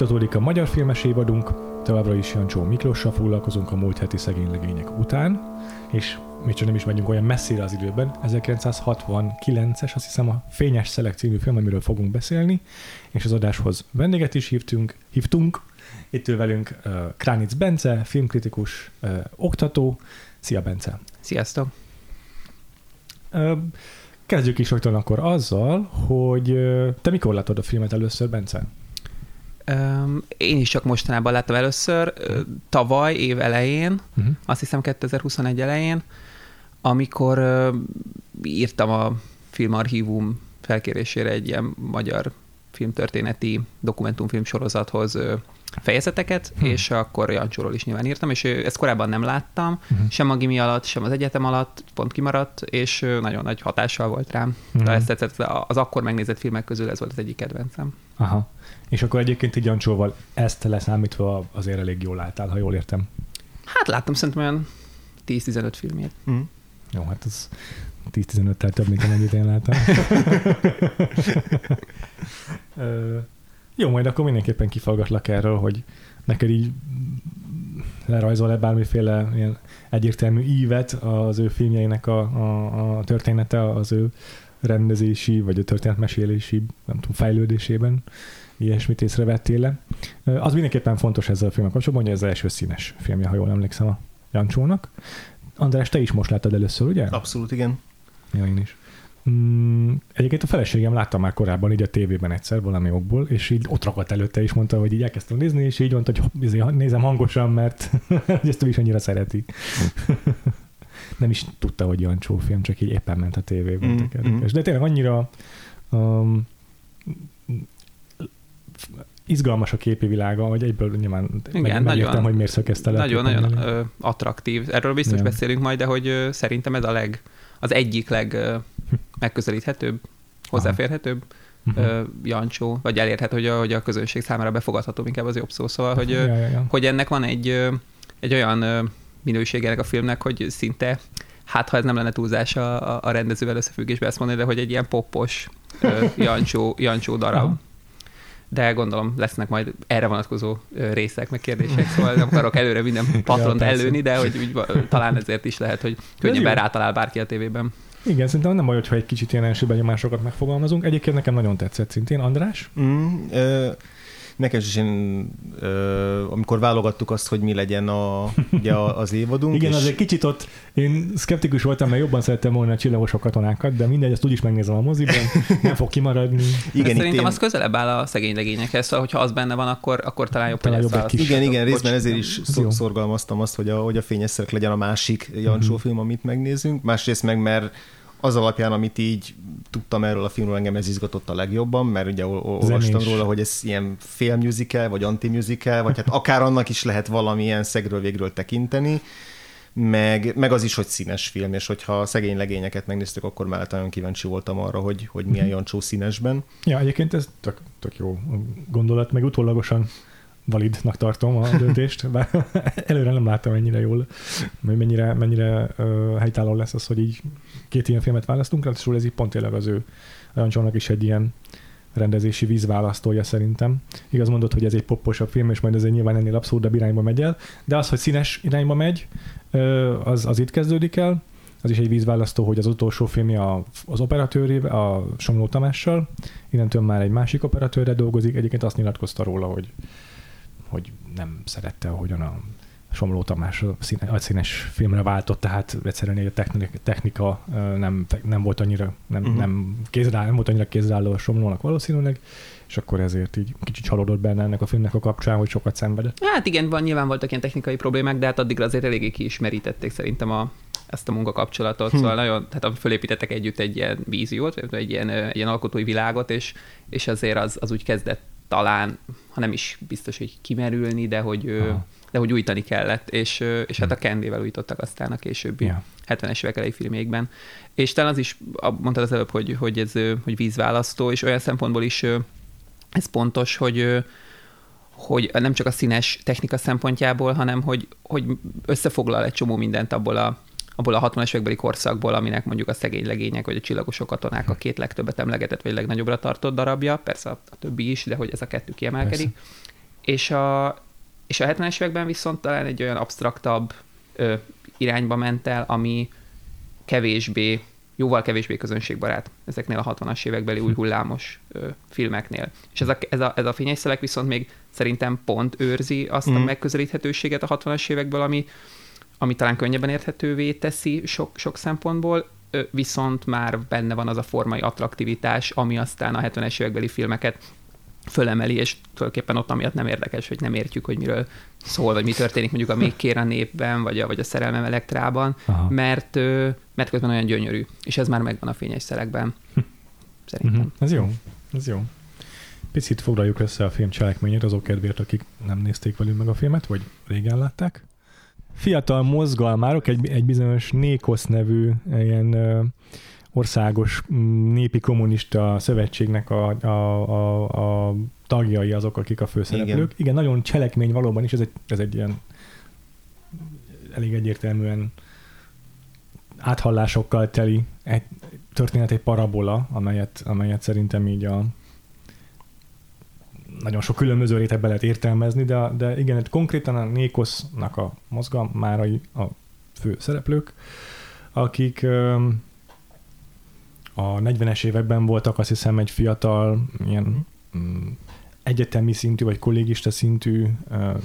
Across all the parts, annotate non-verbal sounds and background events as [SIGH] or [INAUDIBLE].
Folytatódik a magyar filmes évadunk, továbbra is Jancsó Miklóssal foglalkozunk a múlt heti szegénylegények után, és még csak nem is megyünk olyan messzire az időben, 1969-es, azt hiszem a Fényes Szelek című film, amiről fogunk beszélni, és az adáshoz vendéget is hívtunk, hívtunk. Itt ül velünk uh, Kránic Bence, filmkritikus, uh, oktató. Szia Bence! Sziasztok! Uh, kezdjük is rögtön akkor azzal, hogy uh, te mikor láttad a filmet először, Bence? Én is csak mostanában láttam először, tavaly év elején, uh-huh. azt hiszem 2021 elején, amikor írtam a filmarchívum felkérésére egy ilyen magyar filmtörténeti dokumentumfilm sorozathoz fejezeteket, hmm. és akkor Jancsóról is nyilván írtam, és ezt korábban nem láttam, hmm. sem a gimi alatt, sem az egyetem alatt, pont kimaradt, és nagyon nagy hatással volt rám. Hmm. De ezt tetszett, az akkor megnézett filmek közül ez volt az egyik kedvencem. Aha. És akkor egyébként így Jancsóval ezt leszámítva azért elég jól álltál, ha jól értem. Hát láttam szerintem olyan 10-15 filmét. Hmm. Jó, hát az 10-15-tel több, mint amennyit én láttam. [LAUGHS] Jó, majd akkor mindenképpen kifallgatlak erről, hogy neked így lerajzol-e bármiféle ilyen egyértelmű ívet az ő filmjeinek a, a, a története, az ő rendezési, vagy a történetmesélési, nem tudom, fejlődésében ilyesmit észrevettél le. Az mindenképpen fontos ezzel a filmmel kapcsolatban, hogy ez az első színes filmje, ha jól emlékszem a Jancsónak. András, te is most láttad először, ugye? Abszolút, igen. Ja, én is. Mm, egyébként a feleségem látta már korábban így a tévében egyszer valami okból, és így ott ragadt előtte is mondta, hogy így elkezdtem nézni, és így mondta, hogy izé, nézem hangosan, mert [LAUGHS] ezt ő is annyira szereti. [LAUGHS] nem is tudta, hogy Jancsó film, csak így éppen ment a tévében. Mm, mm. De tényleg annyira um, izgalmas a képi világa, hogy egyből nyilván Igen, meg, nagyon, hogy miért szökezte le. Nagyon-nagyon nagyon attraktív. Erről biztos Igen. beszélünk majd, de hogy ö, szerintem ez a leg, az egyik leg ö, megközelíthetőbb, hozzáférhetőbb uh-huh. Jancsó, vagy elérhető, hogy a, hogy a közönség számára befogadható, inkább az jobb szó. Szóval, hogy, ja, ja, ja. hogy ennek van egy, egy olyan minősége a filmnek, hogy szinte hát ha ez nem lenne túlzás a, a rendezővel összefüggésben ezt mondani, de hogy egy ilyen poppos Jancsó, Jancsó darab. Aha. De gondolom lesznek majd erre vonatkozó részek, meg kérdések, szóval nem akarok előre minden patront [LAUGHS] ja, előni, de hogy úgy, talán ezért is lehet, hogy könnyebben rátalál bárki a tévében. Igen, szerintem nem baj, hogyha egy kicsit ilyen első benyomásokat megfogalmazunk. Egyébként nekem nagyon tetszett szintén. András? Mm, ö, nekem is én, ö, amikor válogattuk azt, hogy mi legyen a, ugye az évadunk. Igen, és... azért kicsit ott én szkeptikus voltam, mert jobban szerettem volna a csillagosok katonákat, de mindegy, ezt úgyis megnézem a moziban, [LAUGHS] nem fog kimaradni. Igen, szerintem én... az közelebb áll a szegény legényekhez, szóval hogyha az benne van, akkor, akkor talán jobb, talán jobb egy kis Igen, igen, részben ezért is szor- szorgalmaztam azt, hogy a, hogy a fényeszerek legyen a másik Jancsó mm-hmm. film, amit megnézünk. Másrészt meg, mert az alapján, amit így tudtam erről a filmről, engem ez izgatott a legjobban, mert ugye olvastam róla, hogy ez ilyen musical, vagy musical, vagy hát [LAUGHS] akár annak is lehet valamilyen szegről végről tekinteni, meg, meg az is, hogy színes film, és hogyha szegény legényeket megnéztük, akkor már nagyon kíváncsi voltam arra, hogy, hogy milyen. [LAUGHS] Jancsó színesben. Ja, egyébként ez tök, tök jó gondolat, meg utólagosan validnak tartom a döntést, bár előre nem láttam ennyire jól, hogy mennyire, mennyire uh, helytálló lesz az, hogy így két ilyen filmet választunk, ráadásul ez így pont tényleg az ő Jancsónak is egy ilyen rendezési vízválasztója szerintem. Igaz mondod, hogy ez egy popposabb film, és majd ez egy nyilván ennél abszurdabb irányba megy el, de az, hogy színes irányba megy, az, az itt kezdődik el. Az is egy vízválasztó, hogy az utolsó filmje az operatőrével, a Somló Tamással, innentől már egy másik operatőrre dolgozik. Egyébként azt nyilatkozta róla, hogy hogy nem szerette, ahogyan a Somló Tamás a színe, színes filmre váltott, tehát egyszerűen a technika, technika nem, nem volt annyira nem, uh-huh. nem, kézrá, nem volt annyira kézrálló a Somlónak valószínűleg, és akkor ezért így kicsit csalódott benne ennek a filmnek a kapcsán, hogy sokat szenvedett. Hát igen, van, nyilván voltak ilyen technikai problémák, de hát addigra azért eléggé kiismerítették szerintem a, ezt a munkakapcsolatot, hm. szóval nagyon, tehát fölépítettek együtt egy ilyen víziót, egy ilyen, egy ilyen alkotói világot, és, és azért az, az úgy kezdett talán, ha nem is biztos, hogy kimerülni, de hogy, Aha. de hogy újítani kellett, és, és hát a hm. Kendével újítottak aztán a későbbi ja. 70-es évek elejé filmékben. És talán az is, mondtad az előbb, hogy, hogy ez hogy vízválasztó, és olyan szempontból is ez pontos, hogy hogy nem csak a színes technika szempontjából, hanem hogy, hogy összefoglal egy csomó mindent abból a, abból a 60-as évekbeli korszakból, aminek mondjuk a szegény legények vagy a csillagosok katonák a két legtöbbet emlegetett vagy legnagyobbra tartott darabja, persze a, a többi is, de hogy ez a kettő kiemelkedik. Persze. És a, és a 70-es években viszont talán egy olyan absztraktabb ö, irányba ment el, ami kevésbé jóval kevésbé közönségbarát ezeknél a 60-as évekbeli új hullámos ö, filmeknél. És ez a, ez, a, ez a fényes szelek viszont még szerintem pont őrzi azt mm. a mhm. megközelíthetőséget a 60-as évekből, ami, ami talán könnyebben érthetővé teszi sok, sok szempontból, viszont már benne van az a formai attraktivitás, ami aztán a 70-es évekbeli filmeket fölemeli, és tulajdonképpen ott amiatt nem érdekes, hogy nem értjük, hogy miről szól, vagy mi történik mondjuk a Még kér a népben, vagy a, vagy a Szerelmem elektrában, mert, mert közben olyan gyönyörű, és ez már megvan a fényes szelekben. Hm. Szerintem. Uh-huh. Ez jó, ez jó. Picit foglaljuk össze a film cselekményét azok kedvéért, akik nem nézték velünk meg a filmet, vagy régen látták. Fiatal mozgalmárok egy, egy bizonyos Nékosz nevű ilyen országos mm, népi kommunista szövetségnek a, a, a, a tagjai azok, akik a főszereplők. Igen. Igen, nagyon cselekmény valóban is, ez egy, ez egy ilyen elég egyértelműen áthallásokkal teli egy történet, egy parabola, amelyet, amelyet szerintem így a nagyon sok különböző rétegbe lehet értelmezni, de, de igen, konkrétan a Nékosznak a mozgalmárai a fő szereplők, akik a 40-es években voltak azt hiszem egy fiatal ilyen mm, egyetemi szintű vagy kollégista szintű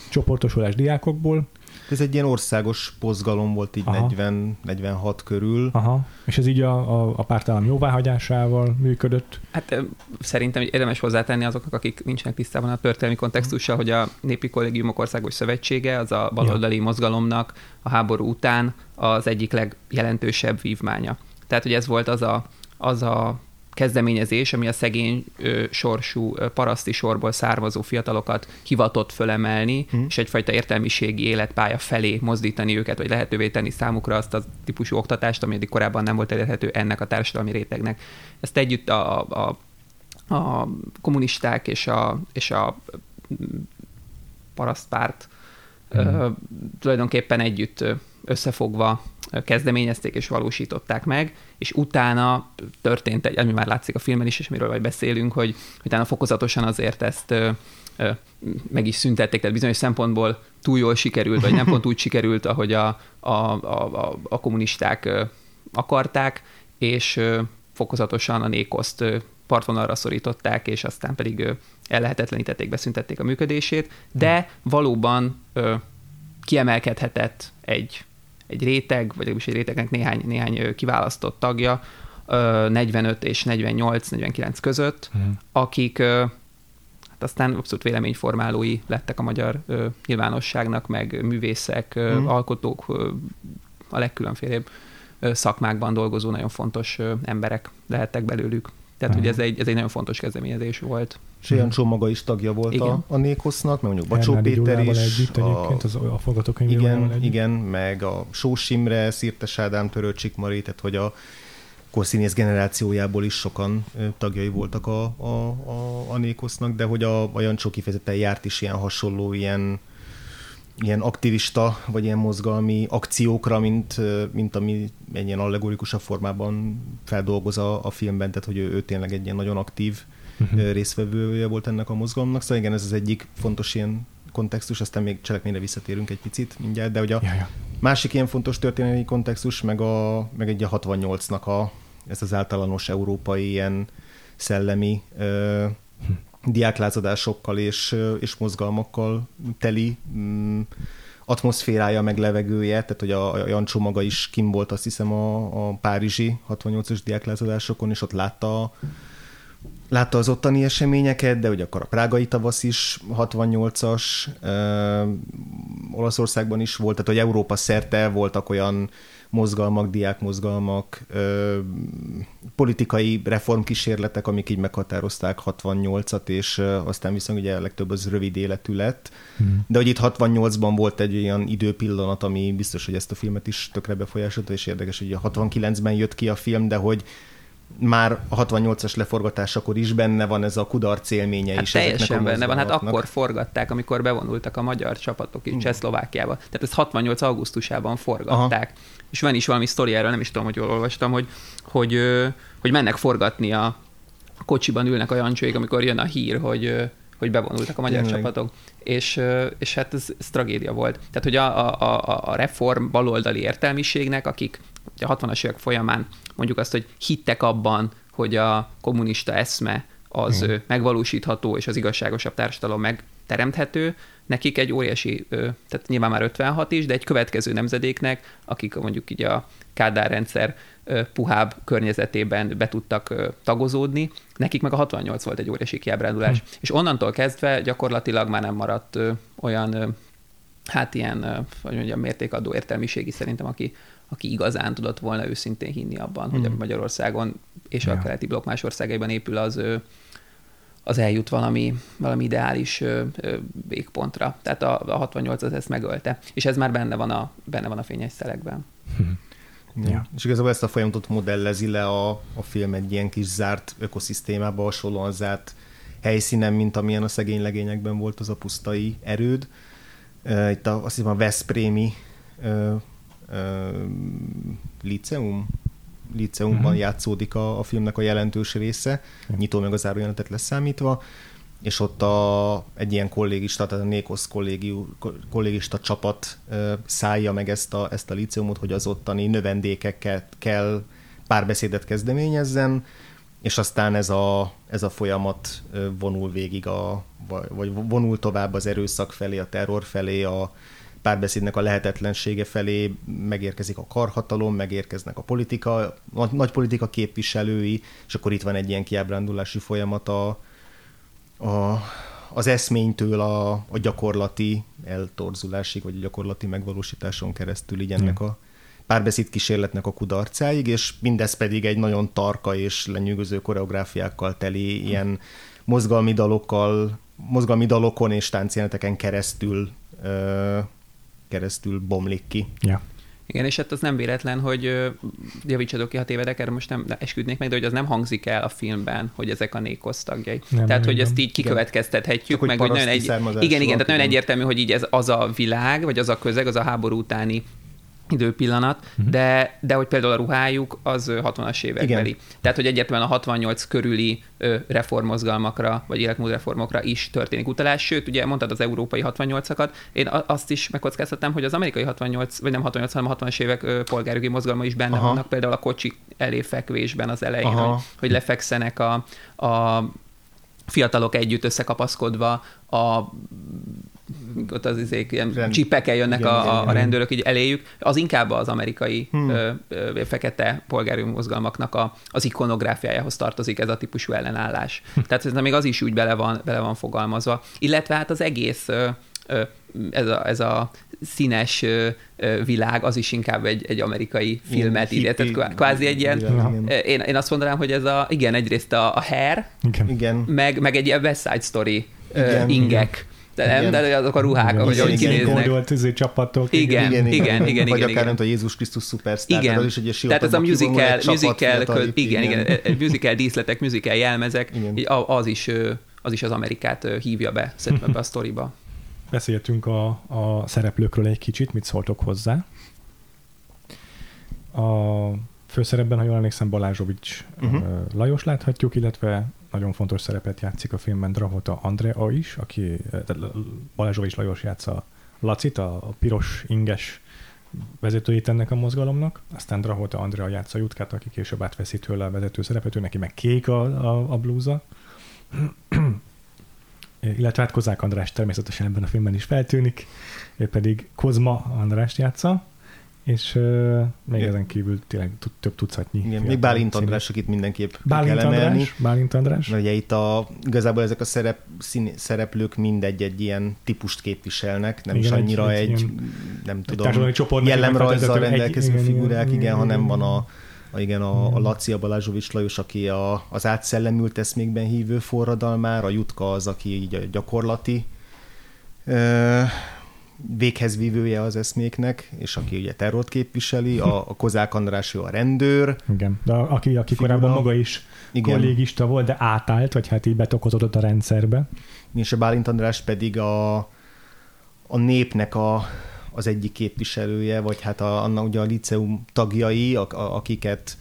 csoportosulás diákokból. Ez egy ilyen országos pozgalom volt így 40-46 körül. Aha. És ez így a, a, a pártállam jóváhagyásával működött? Hát szerintem érdemes hozzátenni azoknak, akik nincsenek tisztában a történelmi kontextussal, hogy a Népi Kollégiumok Országos Szövetsége az a baloldali ja. mozgalomnak a háború után az egyik legjelentősebb vívmánya. Tehát, hogy ez volt az a az a kezdeményezés, ami a szegény ö, sorsú ö, paraszti sorból származó fiatalokat hivatott fölemelni, hmm. és egyfajta értelmiségi életpálya felé mozdítani őket, vagy lehetővé tenni számukra azt a típusú oktatást, ami eddig korábban nem volt elérhető ennek a társadalmi rétegnek. Ezt együtt a, a, a kommunisták és a, és a parasztpárt hmm. ö, tulajdonképpen együtt összefogva kezdeményezték és valósították meg, és utána történt egy, ami már látszik a filmen is, és miről majd beszélünk, hogy utána fokozatosan azért ezt meg is szüntették, tehát bizonyos szempontból túl jól sikerült, vagy nem pont úgy sikerült, ahogy a, a, a, a, a kommunisták akarták, és fokozatosan a nékoszt partvonalra szorították, és aztán pedig ellehetetlenítették, beszüntették a működését, de valóban kiemelkedhetett egy egy réteg, vagy legalábbis egy rétegnek néhány, néhány kiválasztott tagja, 45 és 48-49 között, uh-huh. akik hát aztán abszolút véleményformálói lettek a magyar nyilvánosságnak, meg művészek, uh-huh. alkotók, a legkülönfélebb szakmákban dolgozó nagyon fontos emberek lehettek belőlük. Tehát, uh-huh. hogy ez egy, ez egy nagyon fontos kezdeményezés volt. És hmm. maga is tagja volt igen. a, a Nékosznak, meg mondjuk Bacsó Péter is. Együtt a, az, a igen, együtt. igen, meg a Sós Imre, Szirtes Ádám, Törőcsik Mari, tehát hogy a korszínész generációjából is sokan tagjai voltak a, a, a, a Nékosznak, de hogy a, a Jancsó kifejezetten járt is ilyen hasonló, ilyen, ilyen aktivista, vagy ilyen mozgalmi akciókra, mint, mint ami egy ilyen allegorikusabb formában feldolgoz a, a filmben, tehát hogy ő, ő tényleg egy ilyen nagyon aktív uh-huh. részvevője volt ennek a mozgalomnak. Szóval igen, ez az egyik fontos ilyen kontextus, aztán még cselekményre visszatérünk egy picit mindjárt, de hogy a ja, másik ilyen fontos történelmi kontextus, meg, a, meg egy a 68-nak a, ez az általános európai ilyen szellemi ö, hm. Diáklázadásokkal és, és mozgalmakkal teli mm, atmoszférája, meg levegője, tehát hogy a, a Jancsó maga is kim volt azt hiszem a, a párizsi 68-as diáklázadásokon, és ott látta látta az ottani eseményeket, de ugye akkor a prágai tavasz is 68-as, ö, Olaszországban is volt, tehát hogy Európa szerte voltak olyan mozgalmak, diákmozgalmak, politikai reformkísérletek, amik így meghatározták 68-at, és aztán viszont ugye a legtöbb az rövid életű lett. Hmm. De hogy itt 68-ban volt egy olyan időpillanat, ami biztos, hogy ezt a filmet is tökre befolyásolta, és érdekes, hogy a 69-ben jött ki a film, de hogy már a 68-as leforgatásakor is benne van ez a kudarc élménye hát is. Teljesen benne van, hát akkor forgatták, amikor bevonultak a magyar csapatok is Csehszlovákiába. Tehát ezt 68. augusztusában forgatták. Aha. És van is valami sztori erről, nem is tudom, hogy jól olvastam, hogy, hogy, hogy mennek forgatni a kocsiban ülnek a jancsóik, amikor jön a hír, hogy hogy bevonultak a magyar Tényleg. csapatok, és, és hát ez, ez tragédia volt. Tehát, hogy a, a, a reform baloldali értelmiségnek, akik a 60-as évek folyamán mondjuk azt, hogy hittek abban, hogy a kommunista eszme az hmm. megvalósítható, és az igazságosabb társadalom megteremthető, nekik egy óriási, tehát nyilván már 56 is, de egy következő nemzedéknek, akik mondjuk így a Kádár rendszer puhább környezetében be tudtak tagozódni, nekik meg a 68 volt egy óriási kiábrándulás. Hmm. És onnantól kezdve gyakorlatilag már nem maradt olyan, hát ilyen, hogy mondjam, mértékadó értelmiségi szerintem, aki, aki igazán tudott volna őszintén hinni abban, hmm. hogy Magyarországon és ja. a keleti blokk más országaiban épül az az eljut valami, valami ideális végpontra. Tehát a, a 68 az ezt megölte. És ez már benne van a, benne van a fényes szelekben. Hmm. Ja. És igazából ezt a folyamatot modellezi le a, a film egy ilyen kis zárt ökoszisztémába hasonlóan zárt helyszínen, mint amilyen a szegény legényekben volt az a pusztai erőd. Itt a, azt hiszem a Veszprémi uh, uh, liceum, liceumban uh-huh. játszódik a, a filmnek a jelentős része, uh-huh. nyitó meg az árujelentet leszámítva, és ott a, egy ilyen kollégista, tehát a Nékosz kollégista csapat ö, szállja meg ezt a, ezt a liceumot, hogy az ottani növendékekkel kell párbeszédet kezdeményezzen, és aztán ez a, ez a folyamat vonul végig, a, vagy vonul tovább az erőszak felé, a terror felé, a párbeszédnek a lehetetlensége felé, megérkezik a karhatalom, megérkeznek a politika, a nagy politika képviselői, és akkor itt van egy ilyen kiábrándulási folyamat a, a, az eszménytől a, a gyakorlati eltorzulásig, vagy a gyakorlati megvalósításon keresztül így ennek a párbeszéd kísérletnek a kudarcáig, és mindez pedig egy nagyon tarka és lenyűgöző koreográfiákkal teli ilyen mozgalmi dalokkal, mozgalmi dalokon és táncjeleneteken keresztül ö, keresztül bomlik ki. Ja. Igen, és hát az nem véletlen, hogy javítsadok ki, ha tévedek, erre most nem esküdnék meg, de hogy az nem hangzik el a filmben, hogy ezek a nékosz tagjai. Nem, tehát, nem, hogy nem. ezt így kikövetkeztethetjük, Csak meg hogy nagyon egy... Igen, igen, tehát nagyon egyértelmű, hogy így ez az a világ, vagy az a közeg, az a háború utáni időpillanat, uh-huh. de, de hogy például a ruhájuk az 60-as évekbeli. Tehát, hogy egyértelműen a 68 körüli reformozgalmakra, vagy életmódreformokra is történik utalás. Sőt, ugye mondtad az európai 68-akat, én azt is megkockáztattam, hogy az amerikai 68, vagy nem 68, hanem a 60-as évek polgárjogi mozgalma is benne Aha. vannak, például a kocsi eléfekvésben az elején, hogy, hogy lefekszenek a, a fiatalok együtt összekapaszkodva a ott az izék, ilyen Rend... csipekkel jönnek igen, a, igen, a, a rendőrök így eléjük, az inkább az amerikai hmm. ö, ö, fekete polgári mozgalmaknak a, az ikonográfiájához tartozik ez a típusú ellenállás. Hm. Tehát ez még az is úgy bele van, bele van fogalmazva. Illetve hát az egész ö, ö, ez a, ez a színes ö, ö, világ, az is inkább egy, egy amerikai filmet ide, tehát kvázi egy ilyen, én, én azt mondanám, hogy ez a, igen, egyrészt a, a hair, igen. Meg, meg egy ilyen West Side Story igen, ingek, igen de nem, de azok a ruhák, ahogy hogy kinéznek. Igen, izé csapatok. Igen, igen, igen, igen. Vagy igen, akár nem a Jézus Krisztus szupersztár. Igen, az is egy Tehát ez a musical, musical, köz, igen, igen, musical díszletek, musical jelmezek, az is, az is az Amerikát hívja be, szerintem ebbe a sztoriba. Beszéltünk a, a szereplőkről egy kicsit, mit szóltok hozzá. A főszerepben, ha jól emlékszem, Balázsovics uh-huh. Lajos láthatjuk, illetve nagyon fontos szerepet játszik a filmben Drahota Andrea is, aki Balázsovics Lajos játsza Lacit, a, piros inges vezetőjét ennek a mozgalomnak, aztán Drahota Andrea játsza Jutkát, aki később átveszi tőle a vezető szerepet, ő neki meg kék a, a, a blúza. [CLEARS THROAT] illetve hát Kozák András természetesen ebben a filmben is feltűnik, ő pedig Kozma András játsza, és uh, még Igen. ezen kívül tényleg több tucatnyi. Igen, még Bálint András, akit mindenképp Bálint kell emelni. András, Bálint András. Mert ugye itt a, igazából ezek a szerep, szín, szereplők mindegy egy ilyen típust képviselnek, nem Igen, is annyira egy, egy, egy nem tudom, jellemrajzzal rendelkező egy, figurák, igen, igen, hanem van a, a, igen, a, a Laci, a Balázsovics Lajos, aki a, az átszellemült eszmékben hívő forradalmár, a Jutka az, aki így a gyakorlati véghez vívője az eszméknek, és aki ugye terrort képviseli, a, a Kozák András ő a rendőr. Igen, de aki, aki korábban maga is Igen. kollégista volt, de átállt, vagy hát így betokozódott a rendszerbe. És a Bálint András pedig a, a népnek a, az egyik képviselője, vagy hát a, annak ugye a liceum tagjai, a, a, akiket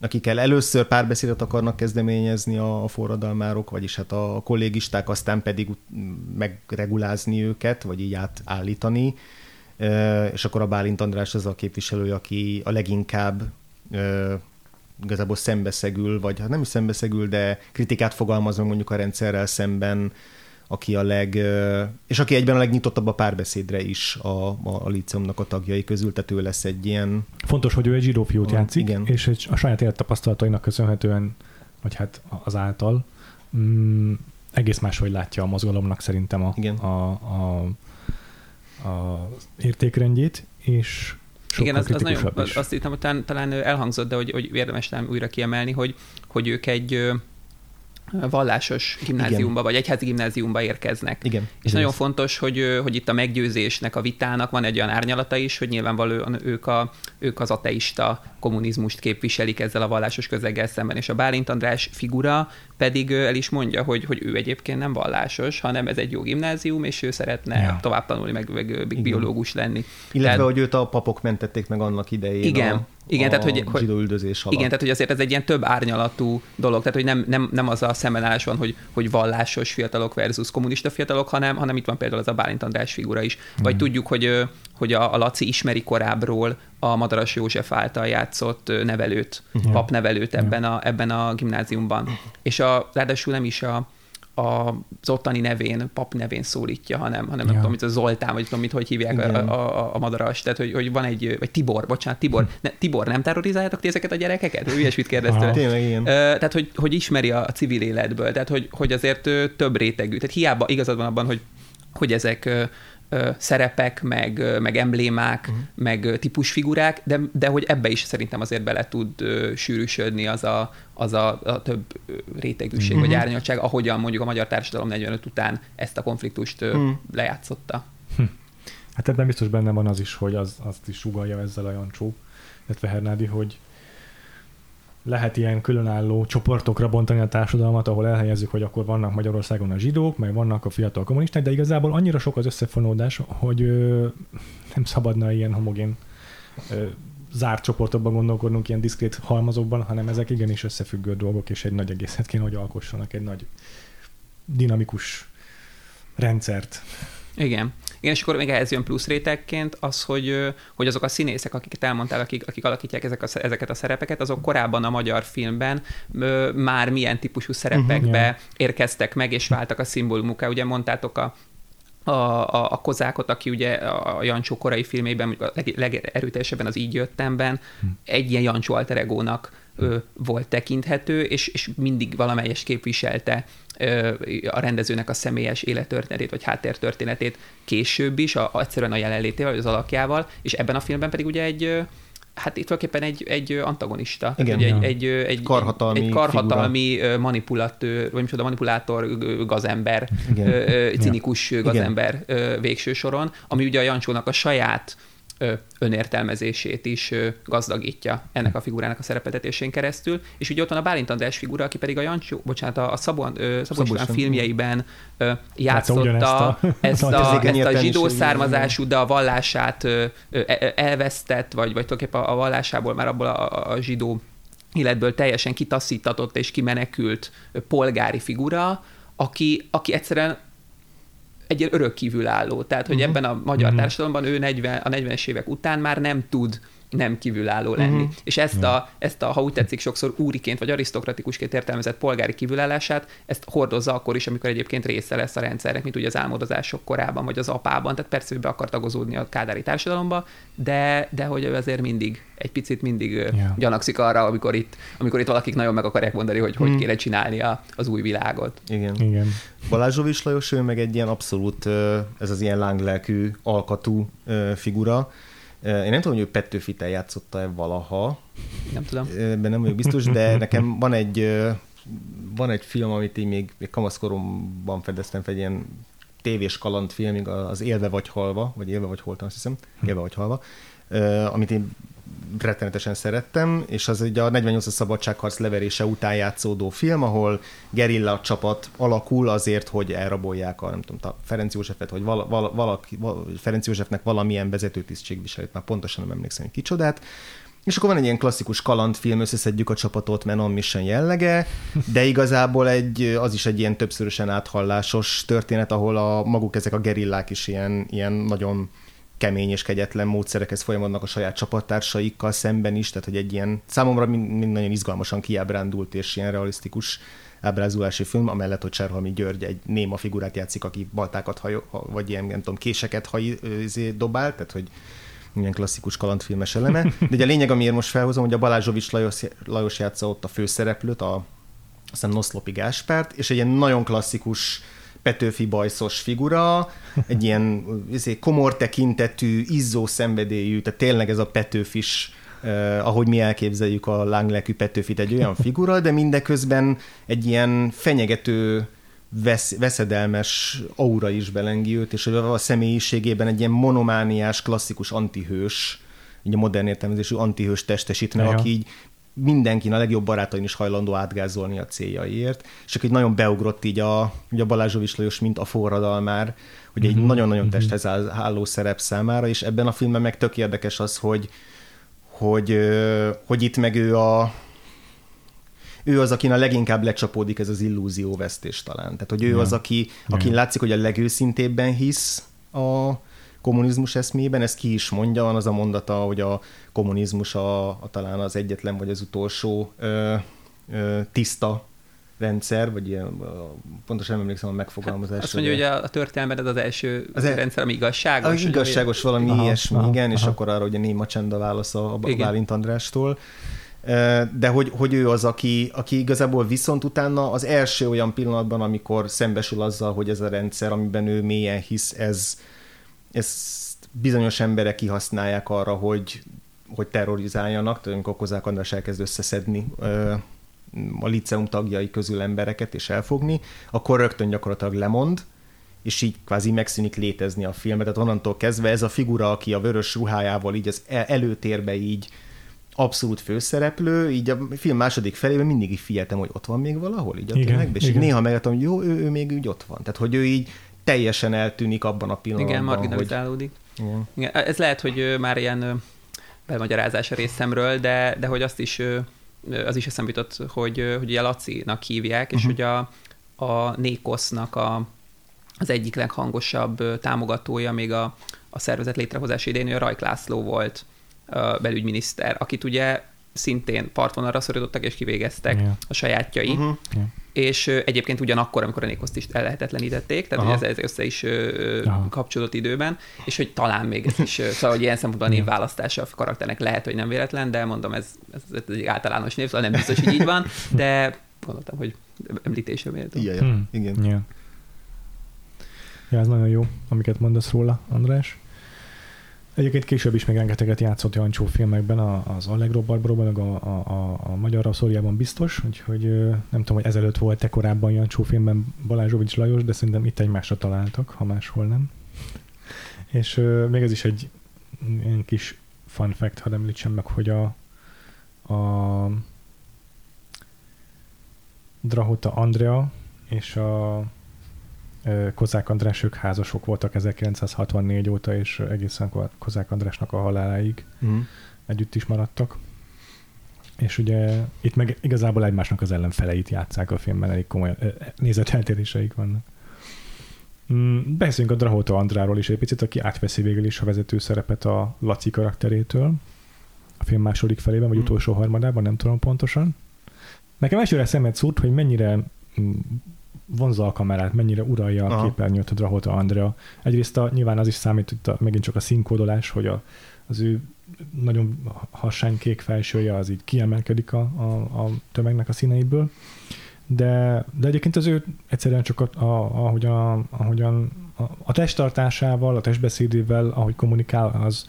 akikkel először párbeszédet akarnak kezdeményezni a, forradalmárok, vagyis hát a kollégisták, aztán pedig megregulázni őket, vagy így átállítani. És akkor a Bálint András az a képviselő, aki a leginkább igazából szembeszegül, vagy hát nem is szembeszegül, de kritikát fogalmaz mondjuk a rendszerrel szemben, aki a leg, és aki egyben a legnyitottabb a párbeszédre is a, a, a liceumnak a tagjai közül, tehát ő lesz egy ilyen... Fontos, hogy ő egy zsidó fiút a, játszik, igen. és egy, a saját élettapasztalatainak köszönhetően, vagy hát az által, mm, egész máshogy látja a mozgalomnak szerintem a, igen. a, a, a értékrendjét, és igen, az, az nagyon, is. azt hittem, hogy talán, talán elhangzott, de hogy, hogy érdemes újra kiemelni, hogy, hogy ők egy vallásos gimnáziumba, Igen. vagy egyházi gimnáziumba érkeznek. Igen. És nagyon fontos, hogy, hogy itt a meggyőzésnek, a vitának van egy olyan árnyalata is, hogy nyilvánvalóan ők, a, ők az ateista kommunizmust képviselik ezzel a vallásos közeggel szemben, és a Bálint András figura pedig el is mondja, hogy, hogy ő egyébként nem vallásos, hanem ez egy jó gimnázium, és ő szeretne ja. tovább tanulni, meg, meg biológus lenni. Illetve, tehát, hogy őt a papok mentették meg annak idején. Igen, a igen, tehát, hogy, hogy, üldözés alatt. Igen, tehát hogy azért ez egy ilyen több árnyalatú dolog, tehát hogy nem, nem, nem az a szembenállás van, hogy, hogy vallásos fiatalok versus kommunista fiatalok, hanem, hanem itt van például az a Bálint András figura is. Vagy mm. tudjuk, hogy, hogy a, a Laci ismeri korábbról a Madaras József által játszott nevelőt, uh-huh. papnevelőt ebben a, ebben a gimnáziumban. És a, ráadásul nem is a, az ottani nevén, pap nevén szólítja, hanem, hanem ja. nem tudom, mit a Zoltán, vagy tudom, mit, hogy hívják a, a, a, madaras. Tehát, hogy, hogy van egy, vagy Tibor, bocsánat, Tibor. Hm. Ne, Tibor, nem terrorizáljátok ti ezeket a gyerekeket? Ő ilyesmit kérdezte. Tényleg, igen. Tehát, hogy, hogy ismeri a civil életből, tehát, hogy, hogy azért több rétegű. Tehát hiába igazad van abban, hogy hogy ezek szerepek, meg, meg emblémák, uh-huh. meg típusfigurák, de, de hogy ebbe is szerintem azért bele tud sűrűsödni az a, az a, a több rétegűség uh-huh. vagy árnyaltság, ahogyan mondjuk a magyar társadalom 45 után ezt a konfliktust uh-huh. lejátszotta. Hm. Hát ebben biztos benne van az is, hogy az, azt is sugalja ezzel a Jancsó, illetve Hernádi, hogy lehet ilyen különálló csoportokra bontani a társadalmat, ahol elhelyezzük, hogy akkor vannak Magyarországon a zsidók, meg vannak a fiatal kommunisták, de igazából annyira sok az összefonódás, hogy ö, nem szabadna ilyen homogén ö, zárt csoportokban gondolkodnunk, ilyen diszkrét halmazokban, hanem ezek igenis összefüggő dolgok, és egy nagy egészet kéne, hogy alkossanak, egy nagy dinamikus rendszert. Igen. Igen, és akkor még ehhez jön plusz rétegként az, hogy, hogy azok a színészek, akiket elmondtál, akik, akik alakítják ezek a, ezeket a szerepeket, azok korábban a magyar filmben ö, már milyen típusú szerepekbe uh-huh, érkeztek meg, és váltak a szimbólumuká. Ugye mondtátok a a, a, a kozákot, aki ugye a Jancsó korai filmében, a leg, legerőteljesebben az Így jöttemben, hm. egy ilyen Jancsó alter egónak ö, volt tekinthető, és, és mindig valamelyes képviselte ö, a rendezőnek a személyes élettörténetét, vagy háttértörténetét később is, a, egyszerűen a jelenlétével, vagy az alakjával, és ebben a filmben pedig ugye egy hát itt tulajdonképpen egy, egy antagonista. Igen, egy, egy, egy, karhatalmi, egy karhatalmi figura. manipulátor, vagy micsoda manipulátor gazember, Igen. cinikus Igen. gazember Igen. végső soron, ami ugye a Jancsónak a saját önértelmezését is gazdagítja ennek a figurának a szerepetetésén keresztül. És ugye ott van a Bálint András figura, aki pedig a Jancsó, bocsánat, a Szabó, Szabó István filmjeiben játszotta [LAUGHS] ezt a, ezt a zsidó származású, de a vallását e, elvesztett, vagy, vagy tulajdonképpen a vallásából már abból a, a zsidó életből teljesen kitaszítatott és kimenekült polgári figura, aki, aki egyszerűen egy ilyen örökkívülálló. Tehát, hogy uh-huh. ebben a magyar uh-huh. társadalomban ő 40, a 40-es évek után már nem tud nem kívülálló lenni. Uh-huh. És ezt a, ezt a, ha úgy tetszik, sokszor úriként vagy arisztokratikusként értelmezett polgári kívülállását, ezt hordozza akkor is, amikor egyébként része lesz a rendszernek, mint ugye az álmodozások korában, vagy az apában. Tehát persze, hogy be akar tagozódni a kádári társadalomba, de, de hogy ő azért mindig, egy picit mindig yeah. gyanakszik arra, amikor itt, amikor itt valakik nagyon meg akarják mondani, hogy hogy mm. kéne csinálni a, az új világot. Igen. Igen. Balázsovics Lajos, ő meg egy ilyen abszolút, ez az ilyen lánglelkű, alkatú figura, én nem tudom, hogy ő Petőfit játszotta-e valaha. Nem tudom. Ebben nem vagyok biztos, de nekem van egy, van egy film, amit én még, még kamaszkoromban fedeztem fel, egy ilyen tévés kalandfilm, az Élve vagy halva, vagy Élve vagy holtan, azt hiszem, Élve vagy halva, amit én rettenetesen szerettem, és az egy a 48 a szabadságharc leverése után játszódó film, ahol gerilla csapat alakul azért, hogy elrabolják a, nem tudom, a Ferenc Józsefet, vagy vala, vala, valaki, vala, Ferenc Józsefnek valamilyen vezető tisztségviselőt, már pontosan nem emlékszem, hogy kicsodát, és akkor van egy ilyen klasszikus kalandfilm, összeszedjük a csapatot, Men on Mission jellege, de igazából egy, az is egy ilyen többszörösen áthallásos történet, ahol a maguk ezek a gerillák is ilyen, ilyen nagyon kemény és kegyetlen módszerekhez folyamodnak a saját csapattársaikkal szemben is, tehát hogy egy ilyen számomra mind, nagyon izgalmasan kiábrándult és ilyen realisztikus ábrázolási film, amellett, hogy Cserhalmi György egy néma figurát játszik, aki baltákat hajó, vagy ilyen, nem tudom, késeket haj, izé, dobál, tehát hogy ilyen klasszikus kalandfilmes eleme. De ugye a lényeg, amiért most felhozom, hogy a Balázsovics Lajos, Lajos játsza ott a főszereplőt, a, aztán Noszlopi Gáspárt, és egy ilyen nagyon klasszikus Petőfi bajszos figura, egy ilyen izé, komor tekintetű, izzó szenvedélyű, tehát tényleg ez a Petőfis Uh, ahogy mi elképzeljük a lánglelkű Petőfit, egy olyan figura, de mindeközben egy ilyen fenyegető, vesz, veszedelmes aura is belengi őt, és a személyiségében egy ilyen monomániás, klasszikus antihős, így a modern értelmezésű antihős testesítne, ja. aki így mindenkin, a legjobb barátain is hajlandó átgázolni a céljaiért, és akkor így nagyon beugrott így a, így a Balázsovics Lajos, mint a forradalmár, hogy egy mm-hmm. nagyon-nagyon mhm. testhez álló szerep számára, és ebben a filmben meg tök érdekes az, hogy, hogy, hogy itt meg ő a, ő az, akin a leginkább lecsapódik ez az illúzióvesztés talán. Tehát, hogy ő ja. az, aki, akin ja. látszik, hogy a legőszintébben hisz a, kommunizmus eszmében, ezt ki is mondja, van az a mondata, hogy a kommunizmus a, a talán az egyetlen vagy az utolsó ö, ö, tiszta rendszer, vagy ilyen, pontosan nem emlékszem a megfogalmazásra. Hát azt mondja, hogy a, a történelmed az első az e, rendszer, ami igazságos. Az igazságos valami aha, ilyesmi, aha, igen, aha. és akkor arra ugye néma csend a válasz a, a Bálint Andrástól. De hogy, hogy ő az, aki, aki igazából viszont utána az első olyan pillanatban, amikor szembesül azzal, hogy ez a rendszer, amiben ő mélyen hisz, ez, ezt bizonyos emberek kihasználják arra, hogy, hogy terrorizáljanak, amikor Kozák András elkezd összeszedni a liceum tagjai közül embereket és elfogni, akkor rögtön gyakorlatilag lemond, és így kvázi megszűnik létezni a film. Tehát onnantól kezdve ez a figura, aki a vörös ruhájával így az előtérbe így abszolút főszereplő, így a film második felében mindig így figyeltem, hogy ott van még valahol, így a igen, és igen. néha megadtam, hogy jó, ő, ő még úgy ott van. Tehát, hogy ő így teljesen eltűnik abban a pillanatban. Igen, marginalizálódik. Hogy... Igen. Igen. Ez lehet, hogy már ilyen belmagyarázás a részemről, de, de hogy azt is az is eszembe jutott, hogy, hogy ugye Laci-nak hívják, uh-huh. és hogy a, a Nékosznak a, az egyik leghangosabb támogatója még a, a szervezet létrehozása idején, a Rajk László volt belügyminiszter, akit ugye szintén partvonalra szorítottak és kivégeztek yeah. a sajátjai. Uh-huh. Yeah és egyébként ugyanakkor, amikor a Nékoszt is ellehetetlenítették, tehát ez, ez össze is Aha. kapcsolódott időben, és hogy talán még ez is, szóval, hogy ilyen szempontból a névválasztása a karakternek lehet, hogy nem véletlen, de mondom, ez, ez, ez egy általános név, szóval nem biztos, hogy így van, de gondoltam, hogy említésre méltó. Igen, hmm. igen. Yeah. Ja, ez nagyon jó, amiket mondasz róla, András. Egyébként később is még rengeteget játszott Jancsó filmekben, az Allegro Barbaróban, meg a, a, a, Magyar Raszóriában biztos, úgyhogy nem tudom, hogy ezelőtt volt-e korábban Jancsó filmben Balázsovics Lajos, de szerintem itt egymásra találtak, ha máshol nem. És még ez is egy ilyen kis fun fact, ha említsem meg, hogy a, a Drahota Andrea és a Kozák András, ők házasok voltak 1964 óta, és egészen Kozák Andrásnak a haláláig mm. együtt is maradtak. És ugye itt meg igazából egymásnak az ellenfeleit játszák a filmben, elég komoly nézeteltéréseik vannak. Mm, beszéljünk a Drahota Andráról is egy picit, aki átveszi végül is a vezető szerepet a Laci karakterétől. a film második felében, vagy Mm. utolsó harmadában, nem tudom pontosan. Nekem elsőre szemet szúrt, hogy mennyire mm, vonza a kamerát, mennyire uralja a Aha. képernyőt a Drahota Andrea. Egyrészt a, nyilván az is számít, hogy a, megint csak a színkódolás, hogy a, az ő nagyon harsány kék felsője az így kiemelkedik a, a, a tömegnek a színeiből. De, de egyébként az ő egyszerűen csak a, a, ahogyan, ahogyan a, a testtartásával, a testbeszédével, ahogy kommunikál, az,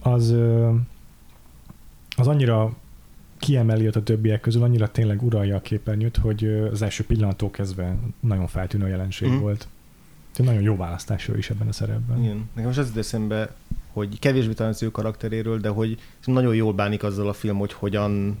az, az annyira kiemeli őt a többiek közül, annyira tényleg uralja a képernyőt, hogy az első pillanattól kezdve nagyon feltűnő jelenség mm. volt. Tehát nagyon jó választás ő is ebben a szerepben. Igen. Nekem most az eszembe, hogy kevésbé talán az ő karakteréről, de hogy nagyon jól bánik azzal a film, hogy hogyan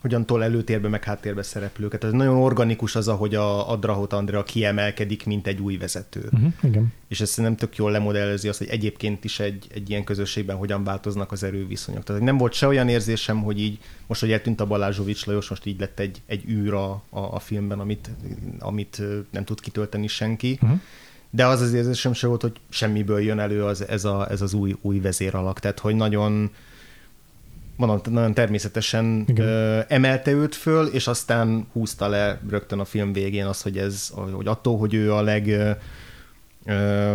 hogyan tol előtérbe, meg háttérbe szereplőket. Ez nagyon organikus az, ahogy a, a Drahot Andrea kiemelkedik, mint egy új vezető. Uh-huh, igen. És ez szerintem tök jól lemodellezi azt, hogy egyébként is egy, egy ilyen közösségben hogyan változnak az erőviszonyok. Tehát nem volt se olyan érzésem, hogy így most, hogy eltűnt a Balázsovics Lajos, most így lett egy, egy űr a, a, a filmben, amit, amit nem tud kitölteni senki. Uh-huh. De az az érzésem se volt, hogy semmiből jön elő az, ez, a, ez az új, új vezéralak. Tehát, hogy nagyon mondom, nagyon természetesen Igen. ö, emelte őt föl, és aztán húzta le rögtön a film végén az, hogy ez, hogy attól, hogy ő a leg ö, ö,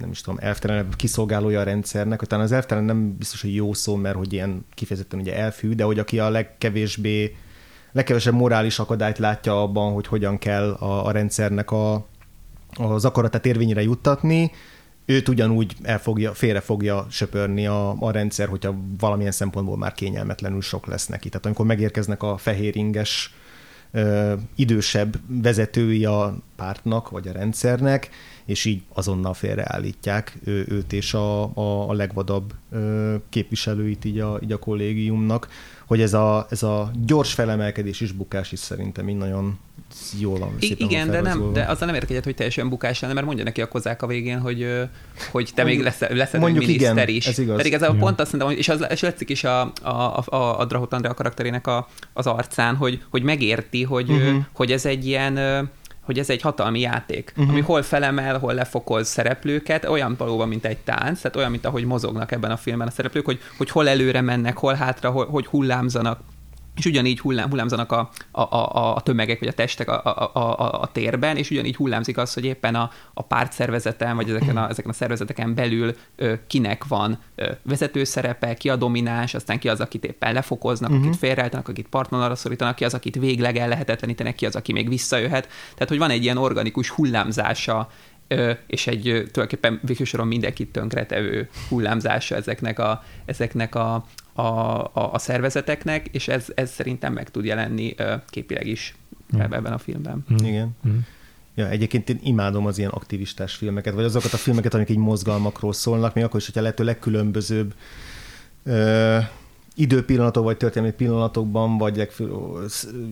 nem is tudom, elvtelenebb kiszolgálója a rendszernek, talán az elvtelen nem biztos, hogy jó szó, mert hogy ilyen kifejezetten ugye elfű, de hogy aki a legkevésbé legkevesebb morális akadályt látja abban, hogy hogyan kell a, a rendszernek a, az akaratát érvényre juttatni, őt ugyanúgy el fogja, félre fogja söpörni a, a rendszer, hogyha valamilyen szempontból már kényelmetlenül sok lesz neki. Tehát amikor megérkeznek a fehéringes ö, idősebb vezetői a pártnak, vagy a rendszernek, és így azonnal félreállítják ő, őt és a, a, a legvadabb ö, képviselőit így a, így a kollégiumnak, hogy ez a, ez a gyors felemelkedés és bukás is szerintem így nagyon jól van. Szépen igen, van de, nem, de azzal nem értek egyet, hogy teljesen bukás lenne, mert mondja neki a kozák a végén, hogy, hogy te még lesz, lesz egy mondjuk miniszter igen, is. ez igaz. Pedig ez a pont azt mondom, és az és látszik is a, a, a, a Drahot Andrea karakterének a, az arcán, hogy, hogy megérti, hogy, uh-huh. Hogy ez egy ilyen hogy ez egy hatalmi játék, uh-huh. ami hol felemel, hol lefokoz szereplőket, olyan valóban, mint egy tánc, tehát olyan, mint ahogy mozognak ebben a filmben a szereplők, hogy, hogy hol előre mennek, hol hátra, hol, hogy hullámzanak, és ugyanígy hullám, hullámzanak a, a, a, a tömegek, vagy a testek a, a, a, a térben, és ugyanígy hullámzik az, hogy éppen a, a pártszervezeten, vagy ezeken a, ezeken a szervezeteken belül ö, kinek van ö, vezető szerepe, ki a domináns, aztán ki az, akit éppen lefokoznak, uh-huh. akit félreállítanak, akit partnerra szorítanak, ki az, akit végleg ellehetetlenítenek, ki az, aki még visszajöhet. Tehát, hogy van egy ilyen organikus hullámzása és egy tulajdonképpen végső soron mindenkit tönkretevő hullámzása ezeknek a, ezeknek a, a, a, a szervezeteknek, és ez, ez szerintem meg tud jelenni képileg is Mm. ebben a filmben. Mm. Igen. Mm. Ja, egyébként én imádom az ilyen aktivistás filmeket, vagy azokat a filmeket, amik így mozgalmakról szólnak, még akkor is, hogyha lehető legkülönbözőbb ö, időpillanatok, vagy történelmi pillanatokban, vagy legfő,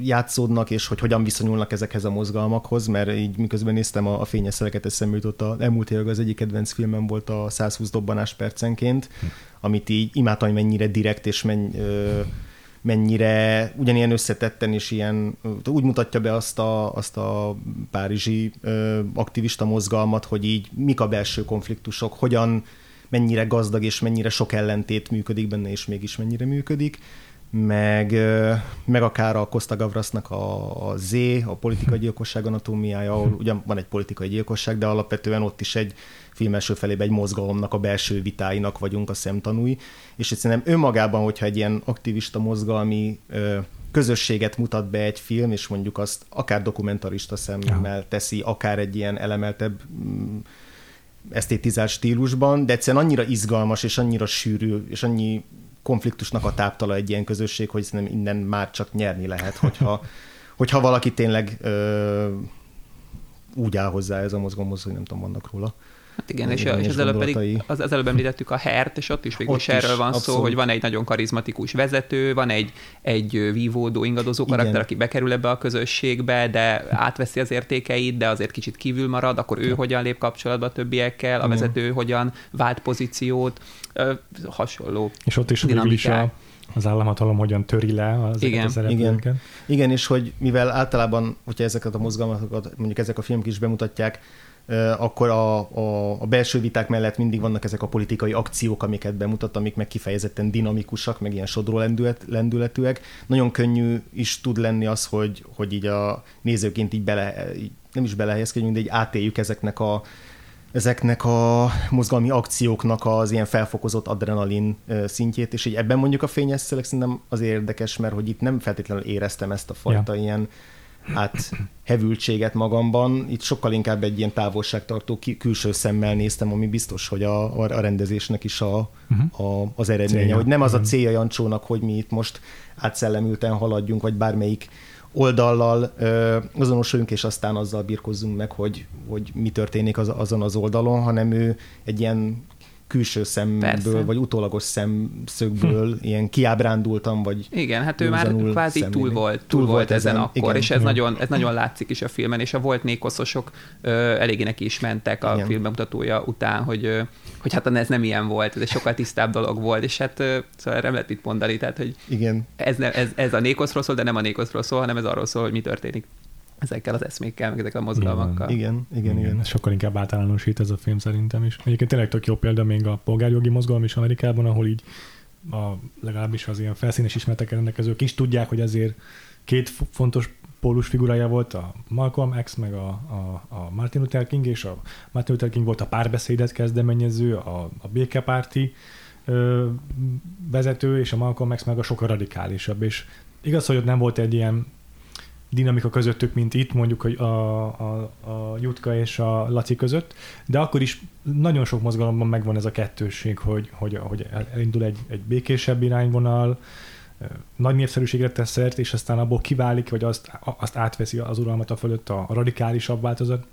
játszódnak, és hogy hogyan viszonyulnak ezekhez a mozgalmakhoz, mert így miközben néztem a, a fényes szereket, eszembe jutott a elmúlt években az egyik kedvenc filmem volt a 120 dobbanás percenként, amit így imádtam, hogy mennyire direkt és menny, ö, mennyire ugyanilyen összetetten és ilyen, úgy mutatja be azt a, azt a párizsi ö, aktivista mozgalmat, hogy így mik a belső konfliktusok, hogyan, mennyire gazdag és mennyire sok ellentét működik benne, és mégis mennyire működik. Meg, meg akár a Costa Gavrasnak a, a Z, a politikai gyilkosság anatómiája, ahol ugyan van egy politikai gyilkosság, de alapvetően ott is egy film első felében egy mozgalomnak a belső vitáinak vagyunk a szemtanúi, és egyszerűen önmagában, hogyha egy ilyen aktivista mozgalmi közösséget mutat be egy film, és mondjuk azt akár dokumentarista szemmel teszi, akár egy ilyen elemeltebb mm, esztétizált stílusban, de egyszerűen annyira izgalmas, és annyira sűrű, és annyi konfliktusnak a táptala egy ilyen közösség, hogy szerintem innen már csak nyerni lehet, hogyha, [LAUGHS] hogyha valaki tényleg ö, úgy áll hozzá ez a mozgalomhoz, hogy nem tudom, vannak róla. Hát igen, és, és az, előbb pedig, az, az előbb említettük a hert, és ott is végül Ott is erről van szó, abszolút. hogy van egy nagyon karizmatikus vezető, van egy, egy vívódó, ingadozó Igen. karakter, aki bekerül ebbe a közösségbe, de átveszi az értékeit, de azért kicsit kívül marad, akkor ő hogyan lép kapcsolatba a többiekkel, a Igen. vezető hogyan vált pozíciót, ö, hasonló. És ott is végül is a, az államhatalom hogyan töri le az Igen. a szereplőket. Igen, és hogy mivel általában, hogyha ezeket a mozgalmakat, mondjuk ezek a filmek is bemutatják, akkor a, a, a belső viták mellett mindig vannak ezek a politikai akciók, amiket bemutat, amik meg kifejezetten dinamikusak, meg ilyen sodró lendület, lendületűek. Nagyon könnyű is tud lenni az, hogy, hogy így a nézőként így bele, így nem is belehelyezkedjünk, de így átéljük ezeknek a, ezeknek a mozgalmi akcióknak az ilyen felfokozott adrenalin szintjét, és így ebben mondjuk a fényes szerintem az érdekes, mert hogy itt nem feltétlenül éreztem ezt a fajta ja. ilyen hát hevültséget magamban. Itt sokkal inkább egy ilyen távolságtartó külső szemmel néztem, ami biztos, hogy a, a rendezésnek is a, uh-huh. a, az eredménye. Célja. Hogy nem az a mhm. célja Jancsónak, hogy mi itt most átszellemülten haladjunk, vagy bármelyik oldallal ö, azonosuljunk, és aztán azzal birkozzunk meg, hogy, hogy mi történik az, azon az oldalon, hanem ő egy ilyen külső szemből, Persze. vagy utólagos szemszögből hm. ilyen kiábrándultam, vagy Igen, hát ő már kvázi szemlélni. túl volt, túl, túl volt ezen, ezen akkor, igen, és ez igen. nagyon, ez nagyon látszik is a filmen, és a volt nékoszosok ö, eléggé neki is mentek a igen. film bemutatója után, hogy, ö, hogy hát ez nem ilyen volt, ez egy sokkal tisztább dolog volt, és hát ö, szóval erre lehet mit mondani, tehát hogy igen. Ez, ne, ez, ez a nékoszról szól, de nem a nékoszról szól, hanem ez arról szól, hogy mi történik ezekkel az eszmékkel, meg ezekkel a mozgalmakkal. Igen, igen, igen. igen. Sokkal inkább általánosít ez a film szerintem is. Egyébként tényleg tök jó példa még a polgárjogi mozgalom is Amerikában, ahol így a, legalábbis az ilyen felszínes ismeretek rendelkezők is tudják, hogy azért két fontos pólus figurája volt a Malcolm X, meg a, a, a Martin Luther King, és a Martin Luther King volt a párbeszédet kezdeményező, a, a békepárti ö, vezető, és a Malcolm X meg a sokkal radikálisabb, és igaz, hogy ott nem volt egy ilyen dinamika közöttük, mint itt, mondjuk a, a, a Jutka és a Laci között, de akkor is nagyon sok mozgalomban megvan ez a kettősség, hogy, hogy, hogy elindul egy, egy békésebb irányvonal, nagy népszerűségre tesz szert, és aztán abból kiválik, vagy azt, azt átveszi az uralmat a fölött a radikálisabb változat,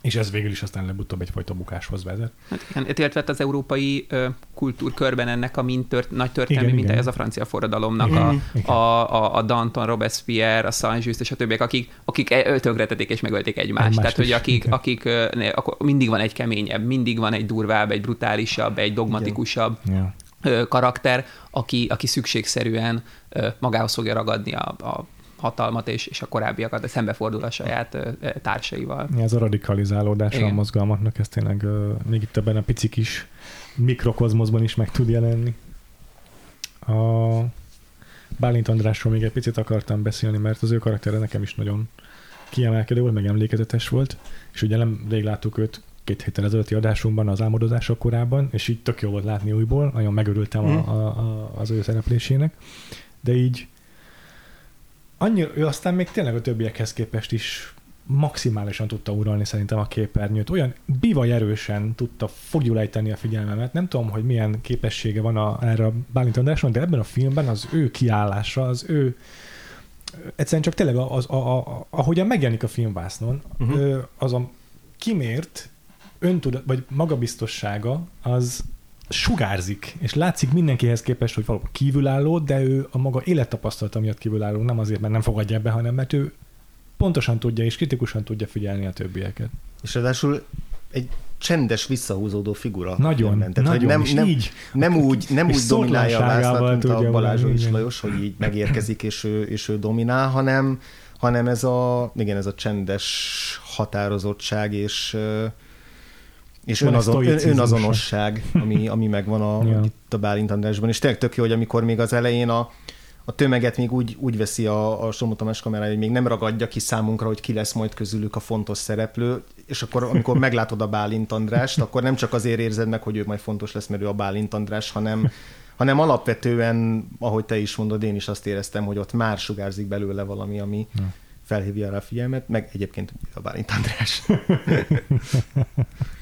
és ez végül is aztán legutóbb egyfajta bukáshoz vezet. Hát igen, illetve az európai ö, kultúrkörben ennek a mint tört, nagy történelmi minta ez a francia forradalomnak igen, a, a, a, a Danton, Robespierre, a Saint-Just és a többiek, akik, akik e, tönkretették és megölték egymást. egymást Tehát, is, hogy akik, igen. akik ne, akkor mindig van egy keményebb, mindig van egy durvább, egy brutálisabb, egy dogmatikusabb igen. karakter, aki, aki szükségszerűen magához fogja ragadni a, a hatalmat és, és a korábbiakat, de szembefordul a saját társaival. Ez a radikalizálódás Igen. a mozgalmaknak, ez tényleg még itt ebben a pici kis mikrokozmoszban is meg tud jelenni. A Bálint Andrásról még egy picit akartam beszélni, mert az ő karaktere nekem is nagyon kiemelkedő volt, meg emlékezetes volt, és ugye nem rég láttuk őt két héttel ezelőtti adásunkban az álmodozások korában, és így tök jó volt látni újból, nagyon megörültem mm. a, a, a, az ő szereplésének, de így annyira, ő aztán még tényleg a többiekhez képest is maximálisan tudta uralni szerintem a képernyőt. Olyan bivaj erősen tudta fogjulejteni a figyelmemet. Nem tudom, hogy milyen képessége van a, erre a Bálint Andrásnak, de ebben a filmben az ő kiállása, az ő egyszerűen csak tényleg az, a, a, a, ahogyan megjelenik a filmvásznon, uh-huh. az a kimért öntudat, vagy magabiztossága, az sugárzik, és látszik mindenkihez képest, hogy valóban kívülálló, de ő a maga élettapasztalata miatt kívülálló, nem azért, mert nem fogadja be, hanem mert ő pontosan tudja és kritikusan tudja figyelni a többieket. És ráadásul egy csendes, visszahúzódó figura. Nagyon, Tehát, nagyon, nem, nem, így. Nem úgy, nem úgy dominálja a vásznat, mint a Balázs és Lajos, hogy így megérkezik, és ő, és ő dominál, hanem, hanem ez a, igen, ez a csendes határozottság, és és önazon, ön, önazonosság, ami, [LAUGHS] ami megvan a, ja. itt a Bálint Andrásban. És tényleg tök jó, hogy amikor még az elején a, a tömeget még úgy, úgy veszi a, a Somó Tamás kamerája, hogy még nem ragadja ki számunkra, hogy ki lesz majd közülük a fontos szereplő, és akkor amikor [LAUGHS] meglátod a Bálint Andrást, akkor nem csak azért érzed meg, hogy ő majd fontos lesz, mert ő a Bálint András, hanem, hanem alapvetően, ahogy te is mondod, én is azt éreztem, hogy ott már sugárzik belőle valami, ami ja. felhívja rá a figyelmet, meg egyébként a Bálint András. [LAUGHS]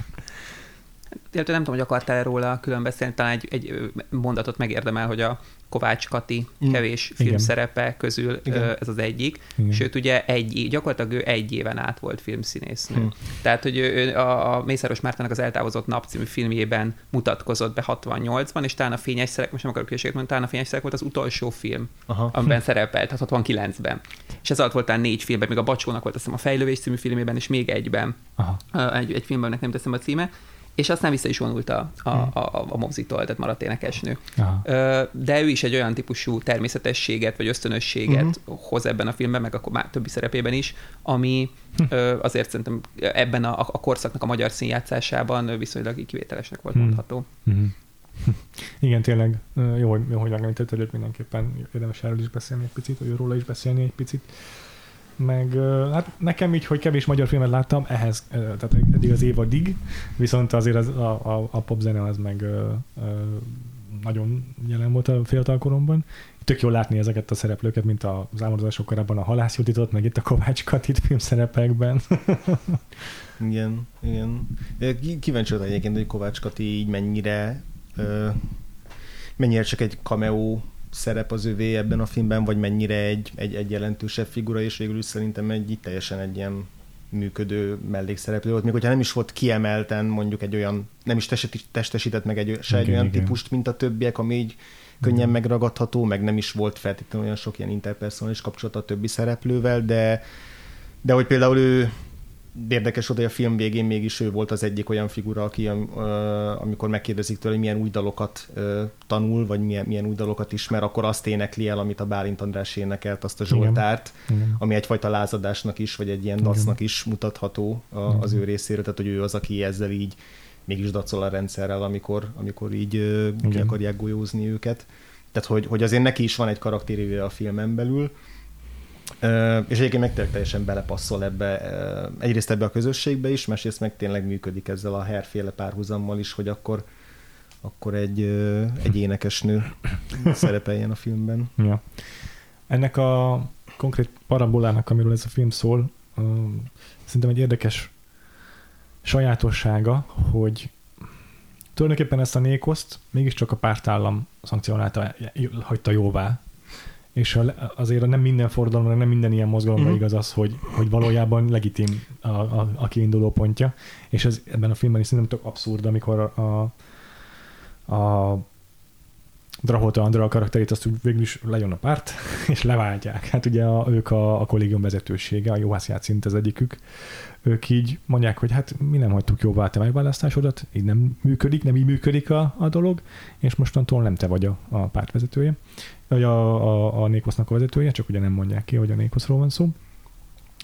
illetve nem tudom, hogy akartál róla külön beszélni, talán egy, egy mondatot megérdemel, hogy a Kovács Kati kevés mm. filmszerepe közül Igen. ez az egyik. Igen. Sőt, ugye egy, gyakorlatilag ő egy éven át volt filmszínésznő. Mm. Tehát, hogy ő a, a Mészáros Mártának az Eltávozott Nap című filmjében mutatkozott be 68-ban, és talán a Fényes Szerek, most nem akarok hülyeséget mondani, talán a Fényes Szerek volt az utolsó film, Aha. amiben szerepelt, tehát 69-ben. És ez alatt volt talán négy filmben, még a Bacsónak volt azt hiszem a Fejlővés című filmében, és még egyben. Aha. Egy, egy filmben, nem teszem a címe és aztán vissza is vonult a, a, hmm. a, a mozitól, tehát maradt énekesnő. Aha. De ő is egy olyan típusú természetességet, vagy ösztönösséget uh-huh. hoz ebben a filmben, meg a már többi szerepében is, ami hm. azért szerintem ebben a, a korszaknak a magyar színjátszásában viszonylag kivételesnek volt hm. mondható. Uh-huh. [LAUGHS] Igen, tényleg jó, jó, hogy megemlítetted, hogy mindenképpen érdemes erről is beszélni egy picit, vagy róla is beszélni egy picit meg hát nekem így, hogy kevés magyar filmet láttam, ehhez, tehát eddig az évadig, viszont azért az, a, a, a popzene az meg ö, ö, nagyon jelen volt a fiatal koromban. Tök jó látni ezeket a szereplőket, mint az álmodozások korábban a Halász Juditot, meg itt a Kovács Katit filmszerepekben. [LAUGHS] igen, igen. Kíváncsi vagyok egyébként, hogy Kovács Kati így mennyire ö, mennyire csak egy cameo szerep az övé ebben a filmben, vagy mennyire egy, egy, egy jelentősebb figura, és végül is szerintem egy teljesen egy ilyen működő mellékszereplő volt, még hogyha nem is volt kiemelten mondjuk egy olyan, nem is testesített meg egy, se egy olyan igen. típust, mint a többiek, ami így könnyen igen. megragadható, meg nem is volt feltétlenül olyan sok ilyen interpersonális kapcsolat a többi szereplővel, de de hogy például ő érdekes hogy a film végén mégis ő volt az egyik olyan figura, aki amikor megkérdezik tőle, hogy milyen új dalokat tanul, vagy milyen, milyen új dalokat ismer, akkor azt énekli el, amit a Bálint András énekelt, azt a Zsoltárt, Igen. ami egyfajta lázadásnak is, vagy egy ilyen dacnak is mutatható az ő részéről, tehát hogy ő az, aki ezzel így mégis dacol a rendszerrel, amikor, amikor így Igen. ki akarják golyózni őket. Tehát, hogy, hogy azért neki is van egy karakterével a filmen belül, és egyébként meg tényleg teljesen belepasszol ebbe, egyrészt ebbe a közösségbe is, másrészt meg tényleg működik ezzel a herféle párhuzammal is, hogy akkor, akkor egy, egy énekesnő [LAUGHS] szerepeljen a filmben. Ja. Ennek a konkrét parabolának, amiről ez a film szól, szerintem egy érdekes sajátossága, hogy tulajdonképpen ezt a nékoszt mégiscsak a pártállam szankcionálta, hagyta jóvá és azért nem minden forradalomra, nem minden ilyen mozgalomra mm. igaz az, hogy, hogy valójában legitim a, a, a kiinduló pontja, és ez ebben a filmben is szerintem tök abszurd, amikor a, a Andra a karakterét azt végül is lejön a párt, [LAUGHS] és leváltják. Hát ugye a, ők a, a kollégium vezetősége, a Juhász Játszint az egyikük, ők így mondják, hogy hát mi nem hagytuk jóvá a te megválasztásodat, így nem működik, nem így működik a, a dolog, és mostantól nem te vagy a, a pártvezetője vagy a, a, a Nékosznak a vezetője, csak ugye nem mondják ki, hogy a Nékoszról van szó.